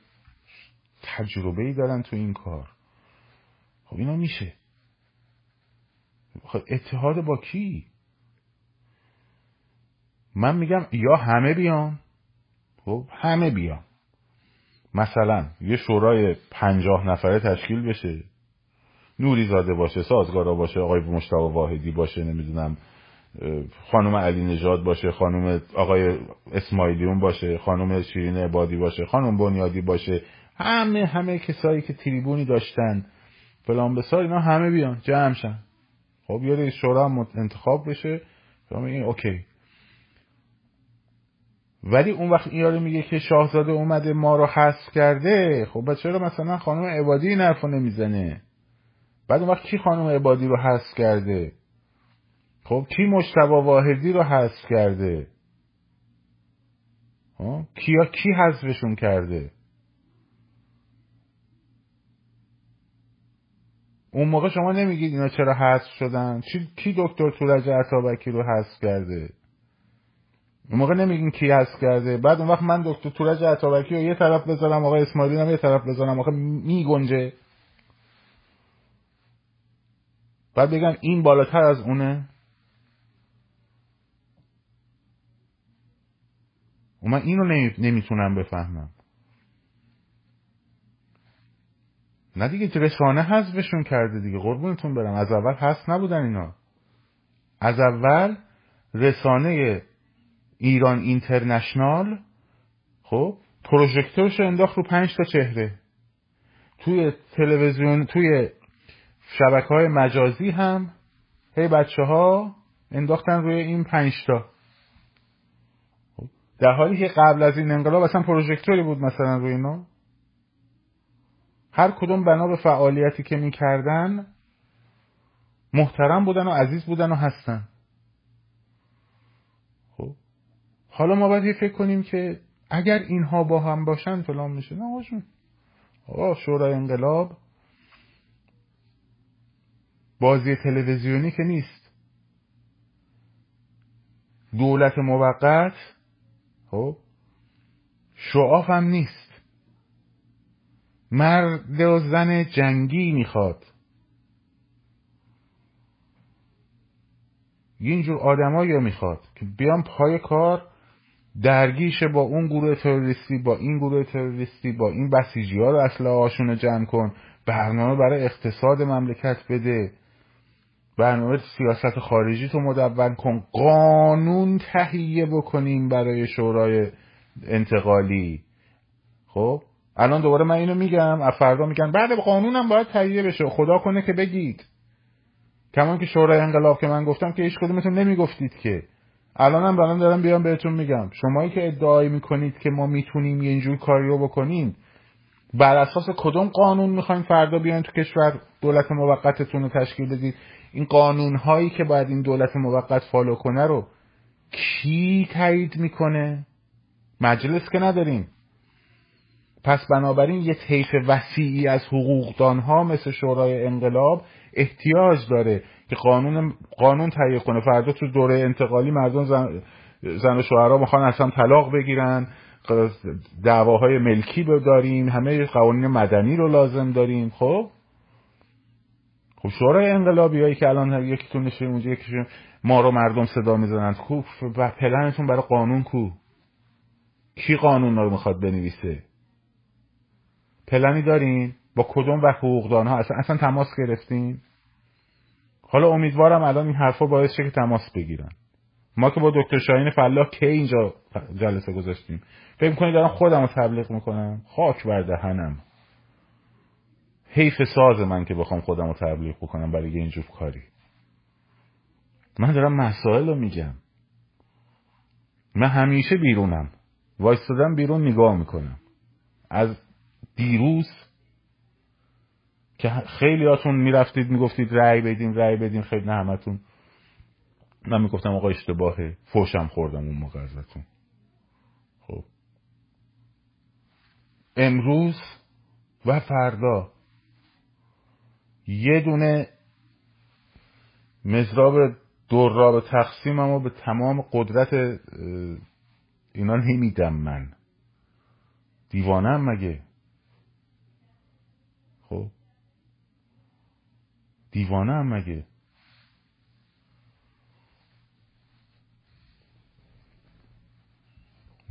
تجربه ای دارن تو این کار. خب اینا میشه. خب اتحاد با کی؟ من میگم یا همه بیان. خب همه بیان. مثلا یه شورای پنجاه نفره تشکیل بشه. نوری زاده باشه سازگارا باشه آقای مشتاق واحدی باشه نمی‌دونم خانم علی نژاد باشه خانم آقای اسماعیلیون باشه خانم شیرین عبادی باشه خانم بنیادی باشه. همه همه کسایی که تریبونی داشتن. فلان بسار اینا همه بیان جمع شن. خب یه رئیس شورا انتخاب بشه. این اوکی. ولی اون وقت این یارو میگه که شاهزاده اومده ما رو حذف کرده خب چرا مثلا خانم عبادی این حرفو نمی‌زنه؟ بعد اون وقت کی خانم عبادی رو حذف کرده؟ خب کی مشتبا واحدی رو حذف کرده؟ کیا کی حذفشون کرده؟ اون موقع شما نمیگید اینا چرا حذف شدن؟ کی دکتر تورج عطابکی رو حذف کرده؟ اون موقع نمیگین کی حذف کرده. بعد اون وقت من دکتر تورج عطابکی رو یه طرف بذارم آقای اسماعیلی هم یه طرف بذارم. آخه میگنجه. بعد بگم این بالاتر از اونه. و من اینو نمی‌تونم بفهمم. نه دیگه رسانه حذفشون کرده دیگه. قربونتون برم. از اول هست نبودن اینا. از اول رسانه ایران اینترنشنال خب پروژکتورش انداخت رو پنج تا چهره. توی تلویزیون توی شبکه های مجازی هم هی بچه ها انداختن روی این پنجتا خب، در حالی که قبل از این انقلاب اصلا پروژکتوری بود مثلا روی اینا. هر کدوم بنا به فعالیتی که می‌کردن محترم بودن و عزیز بودن و هستن خب حالا ما باید فکر کنیم که اگر اینها با هم باشن فلان میشه. نه آقا آقا شورای انقلاب بازی تلویزیونی که نیست. دولت موقت خب شعاف هم نیست. مرد و زن جنگی می‌خواد. اینجور آدمایی می‌خواد که بیان پای کار درگیشه با اون گروه تروریستی با این گروه تروریستی با این بسیجی ها رو اصلا آشون جمع کن. برنامه برای اقتصاد مملکت بده. برنامه سیاست خارجی تو مدون کن. قانون تهیه بکنیم برای شورای انتقالی. خب؟ الان دوباره من اینو میگم فردا میگن بعد قانونم باید تهیه بشه. خدا کنه که بگید. کمان که شورای انقلاب که من گفتم که هیچ کدومتون نمی‌گفتید که. الانم برام دارم بیام بهتون میگم. شمایی که ادعای می‌کنید که ما می‌تونیم یه اینجور کاریو بکنیم بر اساس کدوم قانون می‌خوایم فردا بیاین تو کشور دولت موقتتون رو تشکیل بدید؟ این قانون هایی که باید این دولت موقت فالو کنه رو کی تایید می‌کنه؟ مجلس که نداریم. پس بنابراین یه طیف وسیعی از حقوقدان ها مثل شورای انقلاب احتیاج داره. که قانون قانون تهیه کنه. فردا تو دوره انتقالی مردم زن, زن و شوهرها می‌خوان اصلا طلاق بگیرن. دعواهای ملکی داریم. همه قوانین مدنی رو لازم داریم. خب؟ خب شورای انقلابی هایی که الان یکیتون نشه اونجا یکیشون ما رو مردم صدا می‌زنند کو و پلنتون برای قانون کو؟ کی قانون رو می‌خواد بنویسه؟ پلنی دارین؟ با کدوم و حقوقدان ها اصلا, اصلا تماس گرفتین؟ حالا امیدوارم الان این حرفا باعث شه که تماس بگیرن. ما که با دکتر شاهین فلاح کی اینجا جلسه گذاشتیم؟ فکر کنید دارم خودم رو تبلیغ می‌کنم؟ خاک بر دهنم. حیف ساز من که بخوام خودم رو تبلیغ بکنم برای اینجور کاری. من دارم مسائل رو میگم. من همیشه بیرونم. وایستادم بیرون نگاه می‌کنم. از دیروز که خیلی هاتون می‌رفتید می‌گفتید رأی بدین رأی بدین خیلی نه همتون. من می‌گفتم آقا اشتباهه. فوشم خوردم اون موقع ازتون. خب. امروز و فردا یه دونه مزراب دراب تقسیم اما به تمام قدرت اینا نمیدم من. دیوانم مگه خب دیوانه هم مگه؟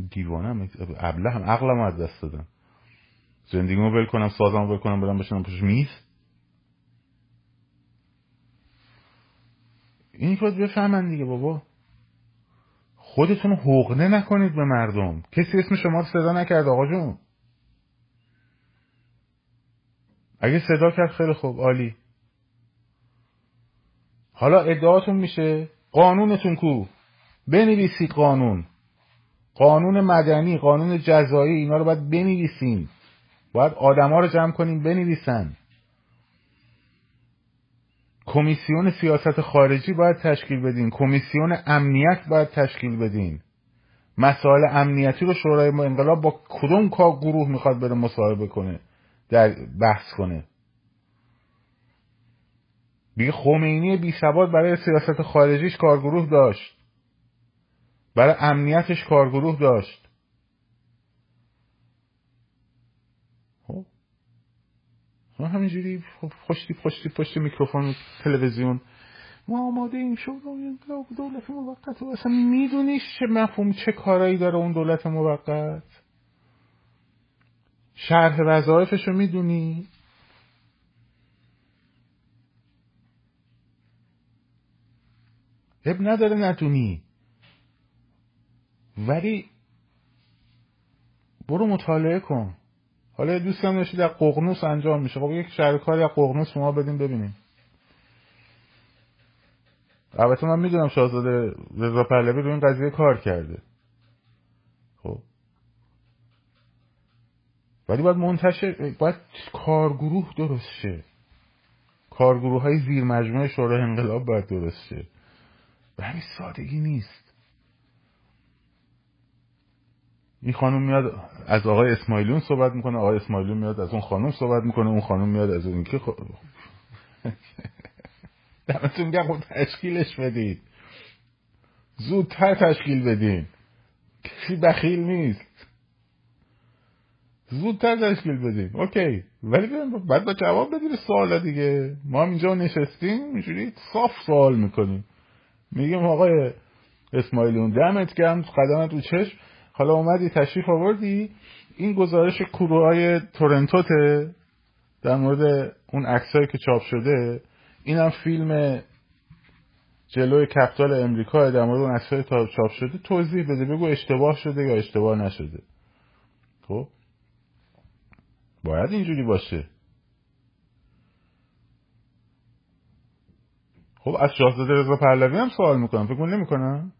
دیوانه هم ابله هم عقلم از دست دادم زندگیمو ول کنم سازمو ول کنم برم بشنم پشت میز؟ این باید بفهمن دیگه بابا. خودتون حقنه نکنید به مردم. کسی اسم شما رو صدا نکرد آقا جون. اگه صدا کرد خیلی خوب. عالی. حالا ادعاتون میشه؟ قانونتون کو؟ بنویسید قانون. قانون مدنی قانون جزایی اینا رو باید بنویسین. باید آدما رو جمع کنیم بنویسن. کمیسیون سیاست خارجی باید تشکیل بدین. کمیسیون امنیت باید تشکیل بدین. مسائل امنیتی رو شورای انقلاب با کدوم کا گروه می‌خواد بره مصاحبه کنه در بحث کنه؟ بی خمینی بی ثبات برای سیاست خارجیش کارگروه داشت. برای امنیتش کارگروه داشت. خب. همینجوری پشتی پشتی پشتی میکروفون تلویزیون. ما آماده این شد دولت موقت و اصلا میدونیش چه مفهوم چه کارایی داره اون دولت موقت؟ شرح وظایفش رو می‌دونی؟ اب نداره نتونی. ولی برو مطالعه کن. حالا دوستم داشتی در ققنوس انجام میشه. خب یک شهرکاری از ققنوس ما بدیم ببینیم. البته من می‌دونم شاهزاده رضا پهلوی رو این قضیه کار کرده. خب. ولی باید منتشر باید کارگروه درست شه. کارگروه های زیر مجموعه شورای انقلاب باید درست شه. به همین سادگی نیست. این خانم میاد از آقای اسماعیلون صحبت می‌کنه آقای اسماعیلون میاد از اون خانم صحبت می‌کنه اون خانم میاد از اون که خ... دمتون گرم خود تشکیلش بدید زودتر تشکیل بدین. کسی بخیل نیست. زودتر تشکیل بدین. اوکی. ولی بعد با جواب بدید سوال دیگه. ما هم اینجا نشستیم اینجوری صاف سوال می‌کنیم. میگیم آقای اسماعیلون دمت گرم قدمت رو چشم. حالا اومدی تشریف آوردی؟ این گزارش کروهای تورنتوته در مورد اون عکسایی که چاپ شده اینم فیلم جلوی کپتال امریکا در مورد اون عکسای چاپ شده توضیح بده بگو اشتباه شده یا اشتباه نشده. خب؟ باید اینجوری باشه. خب از شاهزاده رضا پهلوی هم سوال می‌کنم. فکر نمی‌کنم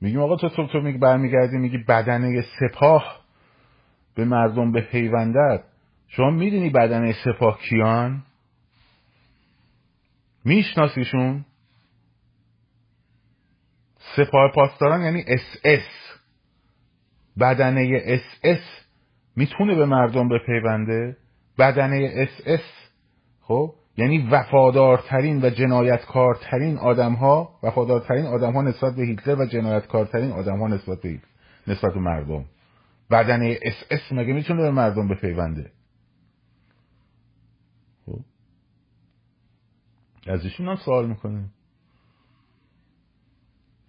میگیم آقا تو تو, تو میگی برمیگردی میگی بدنه سپاه به مردم بپیونده شما می‌دونی بدنه سپاه کیان؟ میشناسیشون سپاه پاسداران یعنی اس اس. بدنه اس اس می‌تونه به مردم بپیونده؟ بدنه اس اس. خب؟ یعنی وفادارترین و جنایتکارترین آدم ها وفادارترین آدم ها نسبت به هیتلر و جنایتکارترین آدم ها نسبت به نسبت به مردم. بدنه اس اس مگه می‌تونه به مردم بپیونده؟ خب. از ایشون هم سوال می‌کنه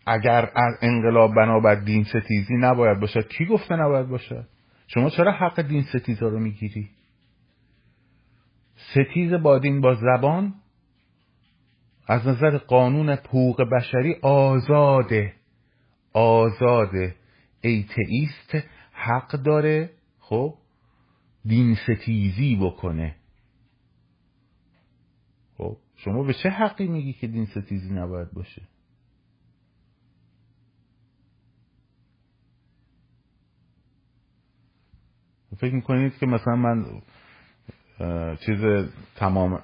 اگر انقلاب بنابر دین ستیزی نباید باشد کی گفته نباید باشد؟ شما چرا حق دین ستیزا رو می‌گیری؟ ستیز با دین با زبان از نظر قانون حقوق بشری آزاده آزاده. ایتئیست حق داره خب دین ستیزی بکنه. خب شما به چه حقی میگی که دین ستیزی نباید باشه؟ فکر می‌کنید که مثلا من چیز تمام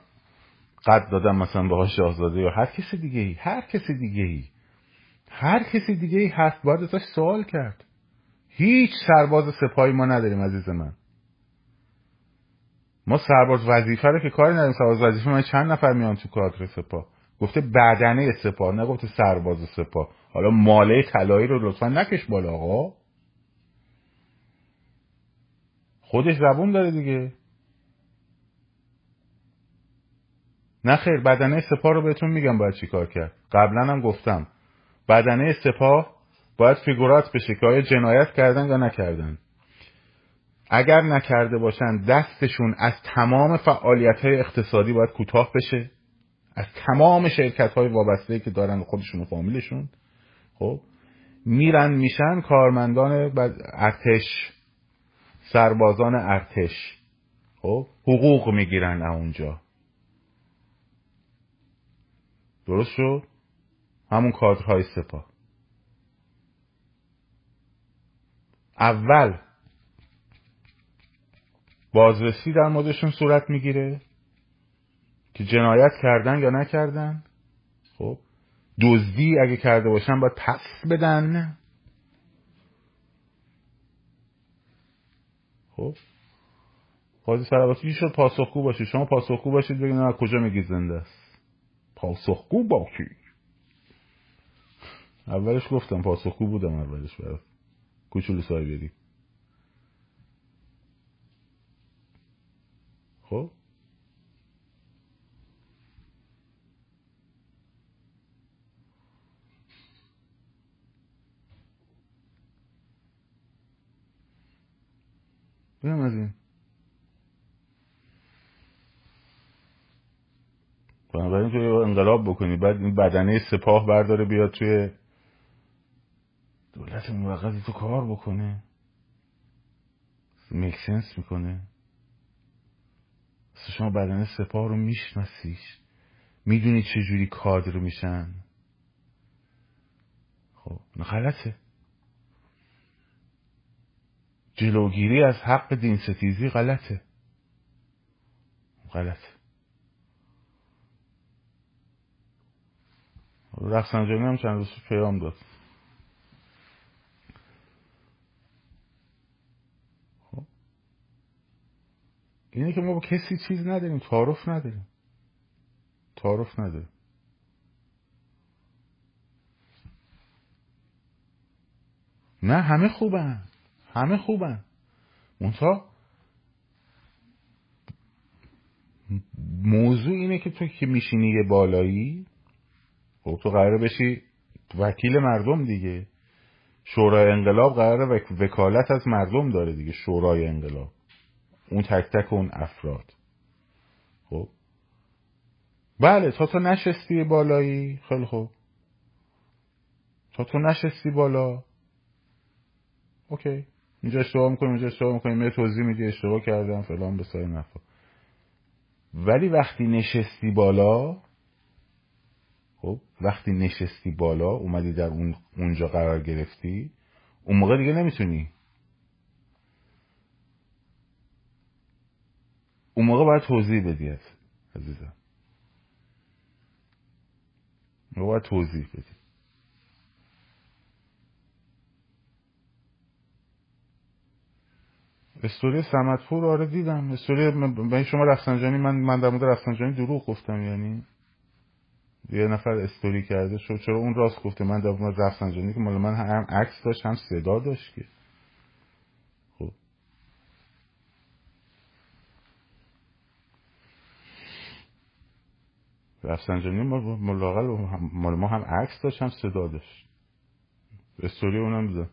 قد دادم مثلا به شاهزاده یا هر کسی دیگه ای هر کسی دیگه ای هر کسی دیگه ای هست باید ازش سوال کرد. هیچ سرباز سپاهی ما نداریم عزیز من. ما سرباز وظیفه رو که کاری نداریم سرباز وظیفه من چند نفر میان تو کادر سپاه؟ گفته بدنه سپاه نگفته سرباز سپاه. حالا ماله طلایی رو لطفا نکش بالا آقا. خودش زبون داره دیگه. نه خیر بدنه سپاه رو بهتون میگم باید چی کار کرد. قبلا هم گفتم بدنه سپاه باید فیگورات بشه که آیا جنایت کردن یا نکردن. اگر نکرده باشن دستشون از تمام فعالیت های اقتصادی باید کوتاه بشه. از تمام شرکت های وابسته که دارن خودشون و فامیلشون. خب میرن میشن کارمندان ارتش سربازان ارتش. خب حقوق می‌گیرن اونجا. درست شد؟ همون کادرهای سپاه. اول بازرسی در موردشون صورت می‌گیره که جنایت کردن یا نکردن. خب دزدی اگه کرده باشن باید پس بدن. خب قاضی سرباسی شد؟ پاسخگو باشید. شما پاسخگو باشید بگید از کجا میگید زنده است. پاسخگو باشید اولش گفتم پاسخگو بودم اولش برای کوچولو سایبری. خب؟ بیم از این. بنابراین توی انقلاب بکنی. بعد این بدنه سپاه برداره بیاد توی دولت موقتی تو کار بکنه. میکسنس می‌کنه. شما بدنه سپاه رو میشناسیش. می‌دونی چجوری کادر میشن. خب غلطه. جلوگیری از حق دین ستیزی غلطه. غلط رفسنجانی هم چند روز پیام داد. خب. اینه که ما با کسی چیز نداریم تعارف نداریم. تعارف نداریم. نه همه خوبن. همه خوبن. اونتا موضوع اینه که تو که میشینی یه بالایی خب تو قراره بشی وکیل مردم دیگه. شورای انقلاب قراره وکالت از مردم داره دیگه شورای انقلاب. اون تک تک اون افراد. خب؟ بله تا تو نشستی بالایی خیلی خوب. تا تو نشستی بالا. اوکی. اینجا اشتباه می‌کنیم اینجا اشتباه می‌کنیم. یه توضیح میدی اشتباه کردم فلان به سای نفع ولی وقتی نشستی بالا خب وقتی نشستی بالا اومدی در اون اونجا قرار گرفتی اون موقع دیگه نمی‌تونی. اون موقع باید توضیح بدی عزیزم. باید توضیح بدی. استوری سمتپور آره دیدم. استوری به شما رفسنجانی من من در مورد رفسنجانی دروغ گفتم یعنی یه نفر استوری کرده شو چرا اون راست گفته؟ من در مورد رفسنجانی که مال من هم عکس داشت هم صدا داشت که. خب. رفسنجانی ملاقل مال ما هم عکس داشت هم صدا داشت. استوری اونم بزن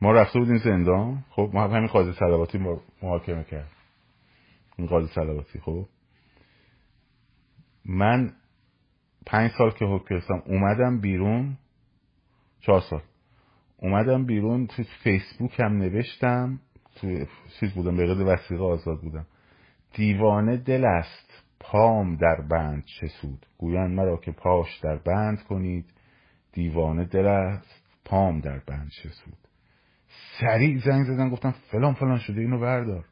ما رفته بودیم زندان. خب ما همین قاضی صلواتی محاکمه کرد این قاضی صلواتی خب. من پنج سال که حکم اومدم بیرون چهار سال. اومدم بیرون تو فیسبوک هم نوشتم تو چیز بودم به وسیقه آزاد بودم. دیوانه دل است پام در بند چه سود. گویند مرا که پاش در بند کنید دیوانه دل است پام در بند چه سود. سریع زنگ زدن گفتم فلان فلان شده اینو بردار.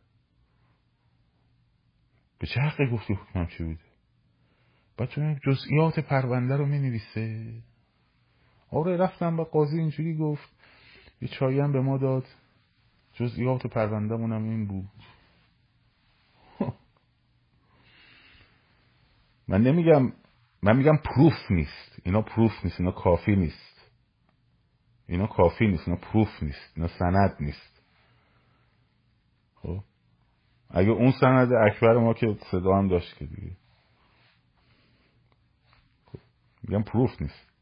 به چه حقی گفتی حکمم چی بوده؟ تو جزئیات پرونده رو می نویسه آره رفتم با قاضی اینجوری گفت یه چایی هم به ما داد. جزئیات پرونده مونم این بود. من نمیگم من میگم پروف نیست. اینا پروف نیست اینا کافی نیست. اینا کافی نیست اینا پروف نیست اینا سند نیست. خب؟ اگه اون سند اکبر ما که صدا هم داشت که دیگه خب. میگم پروف نیست.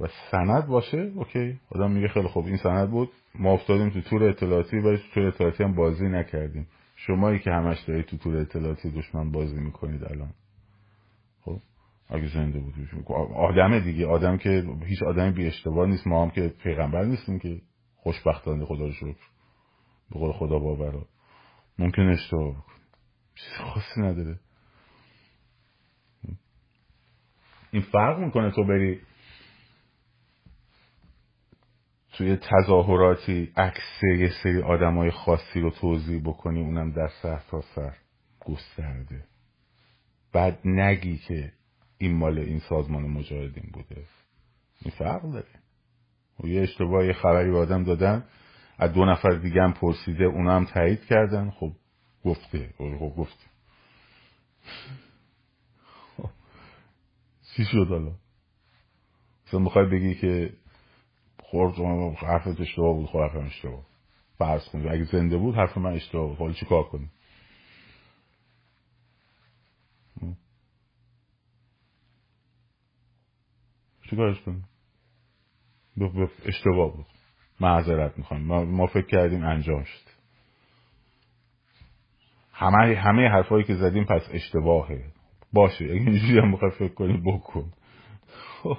و سند باشه اوکی. آدم میگه خیلی خوب این سند بود. ما افتادیم تو تور اطلاعاتی ولی تو تور اطلاعاتی هم بازی نکردیم. شمایی که همش دارید تو تور اطلاعاتی دشمن بازی می‌کنید الان. خب اگه زنده بود آدم دیگه. آدم که هیچ آدمی بی اشتباه نیست. ما هم که پیغمبر نیستیم که خوشبختانه خدا رو شکر. به قول خدا باورا. ممکن اشتباه بکن چیز خاصی نداره. این فرق می‌کنه تو بری توی تظاهراتی عکس یه سری آدمای خاصی رو توضیح بکنی اونم در سر تا سر گسترده. بعد نگی که این مال این سازمان مجاهدین بوده. این فرق داره. و یه اشتباه یه خبری به آدم دادن از دو نفر دیگه هم پرسیده اونا هم تایید کردن. خب گفته خب گفته. چی شد حالا؟ مثلا می‌خوای بگی که خورد حرفت اشتباه بود خب حرفم اشتباه. فرض کنید اگه زنده بود حرف من اشتباه بود. حالا چی کار کنیم؟ چیکارش کنیم؟ اشتباه بود. معذرت می‌خوام. ما, ما فکر کردیم انجام شد. همه همه حرفایی که زدیم پس اشتباهه. باشه اگه اینجوری هم بخوای فکر کنی بکن. خب.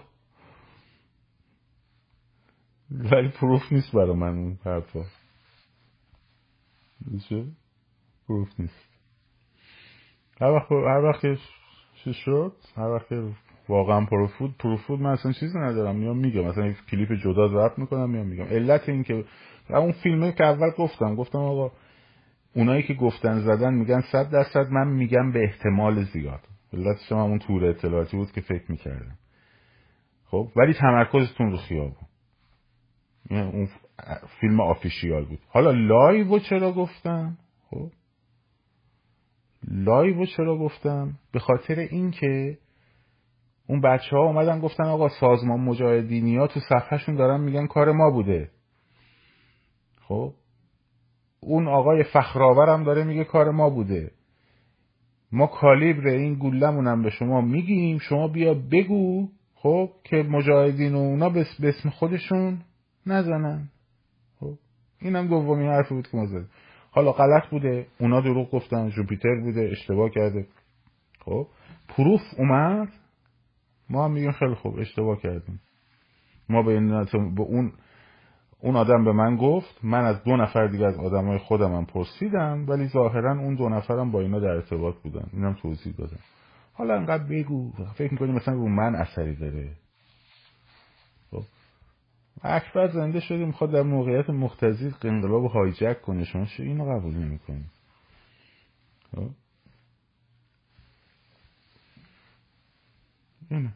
ولی پروف نیست برای من اون حرفا. پروف نیست. هر وقت هر وقت چی شد هر وقت واقعا پروفود پروفود من اصلا چیزی ندارم. میام میگم مثلا کلیپ جدا ضبط می‌کنم میام میگم. علت این که اون فیلمه که اول گفتم گفتم آقا اونایی که گفتن زدن میگن صد درصد من میگم به احتمال زیاد. علتش هم اون تور اطلاعاتی بود که فکر می‌کردم. خب ولی تمرکزتون رو خیابون اون فیلم official بود. حالا live چرا گفتم؟ خب. live چرا گفتم؟ به خاطر اینکه اون بچه ها اومدن گفتن آقا سازمان مجاهدینی ها تو صفحهشون دارن میگن کار ما بوده. خب. اون آقای فخرآورم داره میگه کار ما بوده. ما کالیبر این گولمونم به شما میگیم. شما بیا بگو خب که مجاهدین و اونا به اسم خودشون نزنن. خب اینم دومی حرفی بود که ما زدیم. حالا غلط بوده. اونا دروغ گفتن جوپیتر بوده اشتباه کرده. خب پروف اومد. ما هم میگیم خیلی خوب اشتباه کردیم. ما به, به اون اون آدم به من گفت من از دو نفر دیگه از آدمای خودم هم پرسیدم ولی ظاهرا اون دو نفرم با اینا در ارتباط بودن. اینم توضیح دادم. حالا انقدر بگو. فکر می‌کنی مثلا رو من اثری داره؟ خب. اکبر زنده شده می‌خواد در موقعیت مختزی انقلاب هایجک کنه. شما چه اینو قبول نمی‌کنی؟ خب. اینه.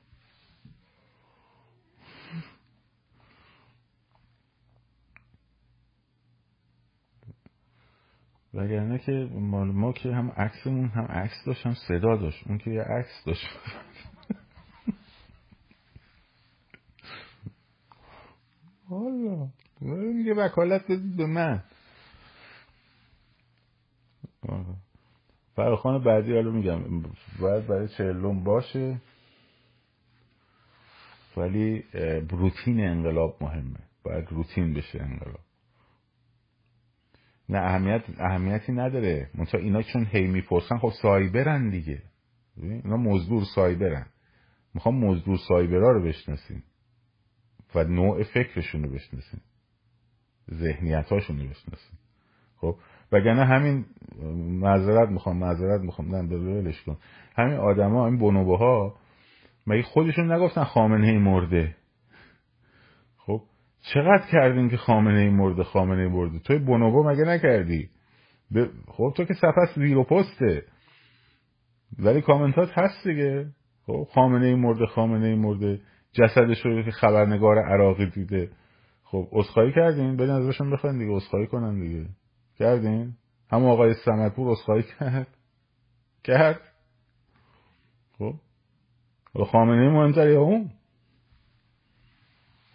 وگرنه که مال ما که هم عکسمون هم عکس داشت هم صدا داشت. اون که یه عکس داشت. حالا میگه وکالت بدید به من. فراخان بعدی حالا میگم. باید برای چهلم باشه. ولی روتین انقلاب مهمه. باید روتین بشه انقلاب. نه اهمیت اهمیتی نداره. منتها اینا چون هی می‌پرسن خب سایبرن دیگه. اینا مزدور سایبرن. می‌خوام مزدور سایبرها رو بشناسیم و نوع فکرشون رو بشناسیم. ذهنیت هاشون رو بشناسیم. خب وگرنه همین معذرت می‌خوام معذرت می‌خوام. نه ولش کن. همین آدما این بونوبه مگه خودشون نگفتن خامنه ای مرده؟ چقدر کردین که خامنه ای مرده خامنه ای مرده توی بونوبو مگه نکردی؟ خب تو که صفحه زیرو پسته. ولی کامنتات هست دیگه. خب خامنه ای مرده خامنه ای مرده جسدش رو که خبرنگار عراقی دیده. خب اسخایی کردین؟ بدین ازشون بخواین دیگه. اسخایی کنن دیگه. کردین؟ هم آقای سمتپور اسخایی کرد. کرد. خب. خامنه مهمتر یا اون؟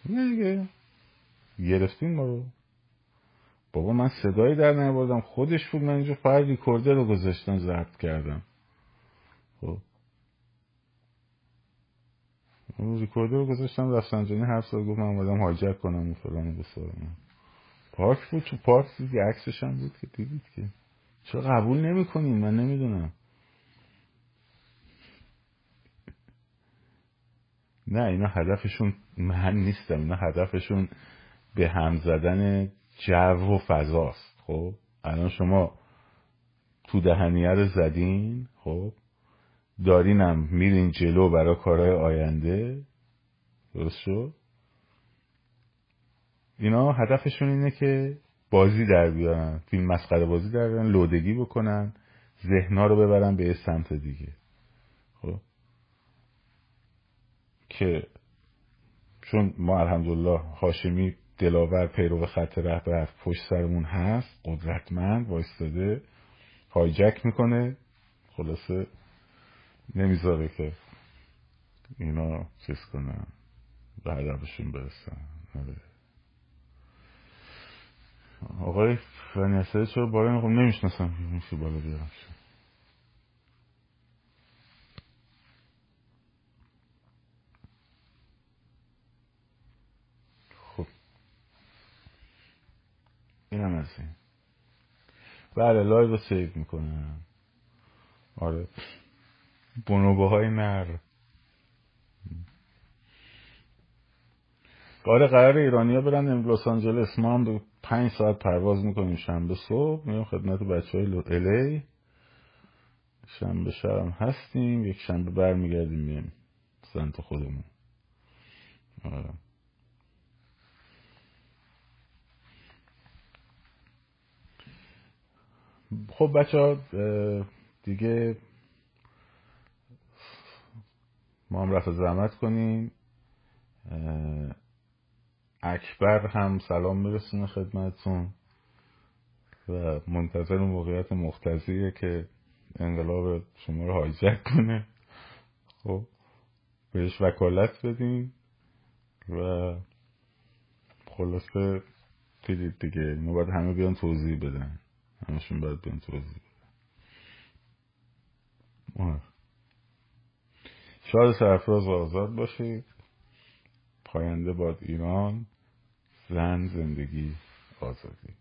نه دیگه. گرفتیم ما رو بابا من صدایی در نبردم خودش بود. من اینجا فقط ریکورده رو گذاشتم ضبط کردم. خب. اون ریکورده رو گذاشتم رفسنجانی هر سال گفت من اومدم هایجک کنم و فلان بسارم پارک بود تو پارک دیگه عکسش هم بود که دیدید که. چرا قبول نمی‌کنین من نمی‌دونم. نه اینا هدفشون من نیستم. اینا هدفشون به هم زدن جو و فضاست خب؟ الان شما تو دهنیه رو زدین خب؟ دارینم میرین جلو برای کارهای آینده درست شد؟ اینا هدفشون اینه که بازی در بیارن فیلم مسخره بازی در بیارن لودگی بکنن ذهنا رو ببرن به سمت دیگه. خب؟ که چون ما الحمدلله هاشمی دلاور پیرو خط رهبر پشت سرمون هست قدرتمند وایستاده هایجک می‌کنه. خلاصه نمی‌ذاره که اینا چیز کنن. به هدفشون برسن. آره. آقای فنیسه چرا بالا خب نمی‌شناسم میشه بالا بیارم. این هم از این. بله live save می‌کنم. آره. بونوبو های نر. آره قرار ایرانی ها برن لس آنجلس. ما هم پنج ساعت پرواز می‌کنیم شنبه صبح. میام خدمت بچه های LA شنبه شب هستیم. یک شنبه برمیگردیم میام سمت خودمون. آره. خب بچه ها دیگه ما هم رفع زحمت کنیم. اکبر هم سلام میرسونه خدمتتون و منتظر موقعیت مختزیه که انقلاب شما رو هایجک کنه. خب بهش وکالت بدین و خلاصه دیدید دیگه. اینو باید همه بیان توضیح بدن. همشون باید بیان توضیح شاد سرفراز و آزاد باشید. پاینده باد ایران. زن زندگی آزادی.